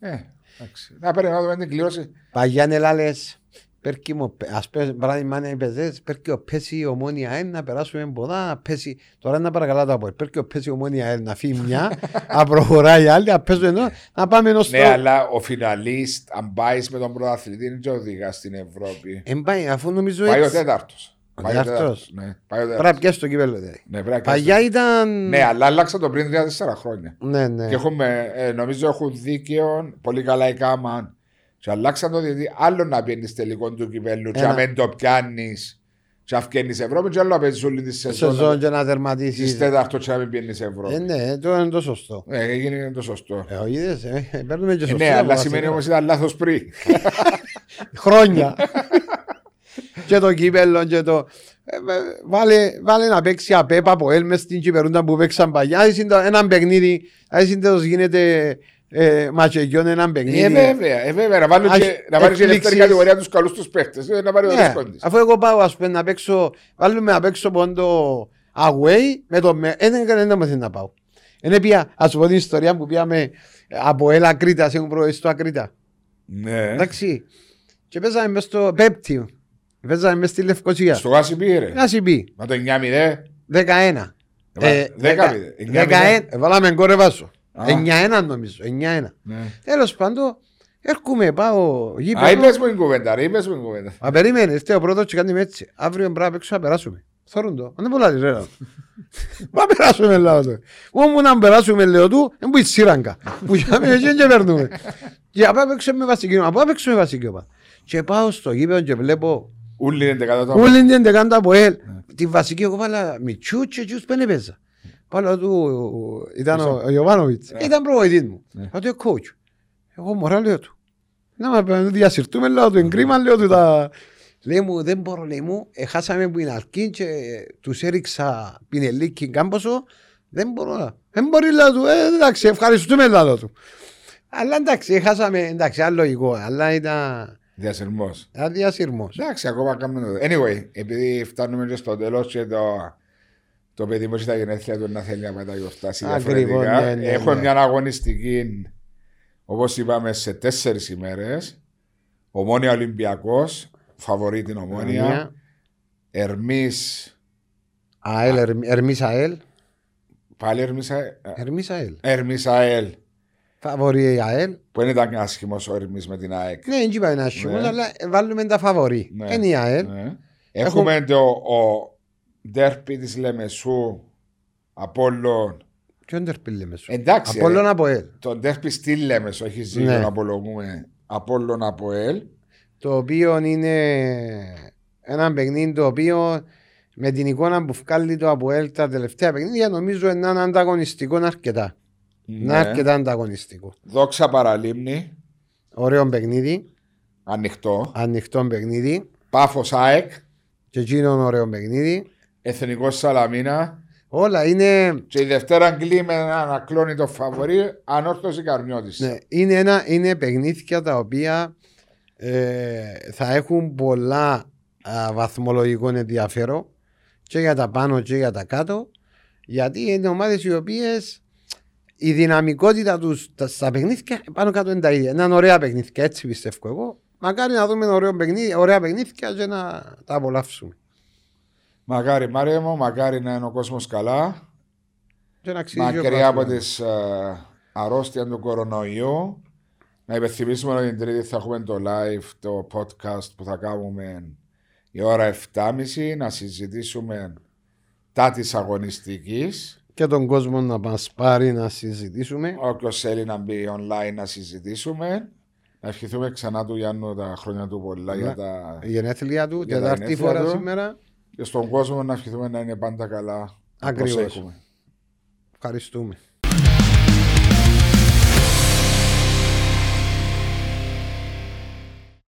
Ε, εντάξει. Να περιμένουμε να δούμε την κλήρωση. Παγιά είναι λάλες. Πέρκει μου, ας πες, παράδειγμα είναι οι παιζές, πέρκει ο πέσει η ομόνια ΕΝ να περάσουμε ποδά, να πέσει, τώρα να παρακαλά το ΑΠΟΕΛ, πέρκει ο πέσει η ομόνια ΕΝ να φύγει μια, να προχωράει η άλλη, να παίζουμε εδώ, να πάμε ενός Ναι, στο... αλλά ο φιναλίστ, αν πάεις με τον πρωταθλητή, είναι και οδηγά στην Ευρώπη. Εν πάει, αφού νομίζω Πάει ο έτσι, τέταρτος. Ο τέταρτος. Ναι, πάει ο πρέπει να τέταρτος. πιάσει το κύπελο δηλαδή. Ναι, πρέπει να Παγιά πιάσει. ήταν... Ναι, αλλά άλλαξα το πριν 3-4 χρόνια. ναι, ναι. Και έχουμε, ε, νομίζω έχουν δίκαιο, πολύ καλά η κάμαν. Και αλλάξαν το διότι άλλο να πιένεις τελικό του κυπέλου, και Ένα. αν δεν το πιάνεις, και αν βγαίνει Ευρώπη, και άλλο να παίζεις όλη τη Σεζόν σεζόν. και να Τη τερματίσεις. τέταρτο, και να μην πιένεις Ευρώπη. Ε, ναι, το είναι το σωστό. Ε, έγινε το σωστό. Ε, όχι, είδες, ε, παίρνουμε και Ε, σωστό. ναι, αλλά από σημαίνει βασικά. όμω ήταν λάθος πριν. Χρόνια. και το κύπελο και το... Ε, ε, βάλε, βάλε να παίξει απέπα από έλ μες στην κυπερούντα που παίξαν παλιά. Ας είναι το- έναν παιχνίδι, ας είναι τέλος γίνεται ε, ματσεγιόν έναν παιχνίδι. Ε, βέβαια, ε, βέβαια. Να βάλουν Ας και, να βάλουν και η δεύτερη εκπλήξεις. κατηγορία τους καλούς τους παίχτες. Να πάρει ο Ναι, δίσκο της. αφού εγώ πάω ας πούμε να παίξω, βάλουμε να παίξω πόντο away με το με, ε, δεν έκανε να μάθει να πάω. Είναι πια, ας σου πω την ιστορία που πήγαμε από έλα Κρήτα, σε έχουν προηγήσει στο Ακρίτα. Ναι. Εντάξει. Και παίζαμε μες στο Πέπτιο. Παίζαμε μες στη Λευκοσία. Στο γάσι πήρε. Να σου πει, Μα το 9-0. 11. Ε, Ε, δέκα- δεκα- εννιά δεκαέν- ε, Βάλαμε κόρεβάσο. Α. 9-1 νομίζω. 9-1. Ναι. Τέλος πάντων, έρχομαι, πάω Α, γήπεδο. είπες μου την κουβέντα, ρε, είπες μου την κουβέντα. Μα περίμενε, είστε ο πρώτος και κάνει με έτσι. Αύριο πρέπει να παίξω να περάσουμε. Θόρουν το. Αν δεν πολλά ρε λάδο. Μα περάσουμε λέω του. Όμου να περάσουμε λέω του, δεν μπορεί σύραγγα. Που για μένα και περνούμε. Και απά παίξουμε με βασική ομάδα. Απά παίξουμε με βασική ομάδα. Και πάω στο γήπεδο και βλέπω Ούλοι είναι δεκατά το Όλοι είναι δεκάντα από ελ. Τη βασική εγώ βάλα μητσού και τσούς πένε παίζα. Πάλα του ήταν ο ο Ιωβάνοβιτς. Ήταν προβοητής μου. Θα του coach. Εγώ μωρά λέω του. Να μα διασυρτούμε λέω του εγκρίμα λέω του τα... Λέει μου δεν μπορώ λέει μου. Έχασαμε που είναι αρκή και τους έριξα πινελίκι κάμποσο. Δεν μπορώ. Δεν μπορεί λέω του. Ε, εντάξει ευχαριστούμε λέω του. Αλλά εντάξει έχασαμε εντάξει άλλο λογικό. Αλλά ήταν Διασυρμός. αδιασυρμός. Εντάξει, ακόμα κάνουμε το. Anyway, επειδή φτάνουμε και στο τέλος και το, το παιδί μου έχει τα γενέθλια του να θέλει να μεταγιορτάσει Ακριβώς, διαφορετικά. ναι, ναι, Έχουμε ναι. μια αγωνιστική, όπως είπαμε, σε τέσσερις ημέρες. Ομόνια Ολυμπιακός, φαβορεί την Ομόνια. Ερμής, ΑΕΛ, Ερμής ΑΕΛ. πάλι Ερμής Ερμής ΑΕΛ. Ερμής ΑΕΛ, Φαβορεί η ΑΕΛ. που δεν ήταν άσχημος ο Ερμής με την ΑΕΚ. Ναι, δεν είπα ένα άσχημος, Ναι. αλλά βάλουμε τα φαβορεί. Ναι. Είναι η ΑΕΛ. Ναι. Έχουμε το ο ντέρπι της Λεμεσού Απόλλων. Ποιον τερπί λέμε σου. Εντάξει, Απόλλων ρε. από ΑΕΛ. Το ντέρπι στη Λέμεσο, έχει ζήτημα Ναι. να απολογούμε. Απόλλων από ελ. Το οποίο είναι ένα παιχνίδι το οποίο με την εικόνα που βγάλει το από ΑΕΛ τα τελευταία παιχνίδια νομίζω είναι ένα ανταγωνιστικό αρκετά. Είναι Ναι. αρκετά ανταγωνιστικό. Δόξα παραλίμνη, Ωραίο παιχνίδι, ανοιχτό. ανοιχτό παιχνίδι Πάφος ΑΕΚ, και εκείνο ωραίο παιχνίδι. Εθνικό Σαλαμίνα. Όλα είναι, Και η Δευτέρα Αγγλή με έναν ακλόνητο φαβορή, ανόρθωση Καρμιώτης. ναι, είναι, ένα, είναι παιχνίδια τα οποία ε, θα έχουν πολλά α, βαθμολογικό ενδιαφέρον και για τα πάνω και για τα κάτω γιατί είναι ομάδες οι οποίες η δυναμικότητα τους στα παιχνίδια πάνω κάτω είναι τα ίδια. Είναι ωραία παιχνίδια, έτσι πιστεύω εγώ. Μακάρι να δούμε ωραίο παιχνίδι, ωραία παιχνίδια και να τα απολαύσουμε. Μακάρι, Μάρια μου, μακάρι να είναι ο κόσμος καλά. Και να αξίζει ο Μακριά από κόσμος. τις αρρώστια του κορονοϊού. Να υπενθυμίσουμε ότι την Τρίτη θα έχουμε το live, το podcast που θα κάνουμε η ώρα 7.30 να συζητήσουμε τα της αγωνιστικής. Και τον κόσμο να μας πάρει να συζητήσουμε. Όποιος θέλει να μπει online να συζητήσουμε. Να ευχηθούμε ξανά του Γιάννου τα χρόνια του πολλά Ναι. για τα... Η γενέθλια του, Για τα τετάρτη γενέθλια φορά του. σήμερα. Και στον κόσμο να ευχηθούμε να είναι πάντα καλά. Να Ακριβώς. προσέχουμε. Ευχαριστούμε.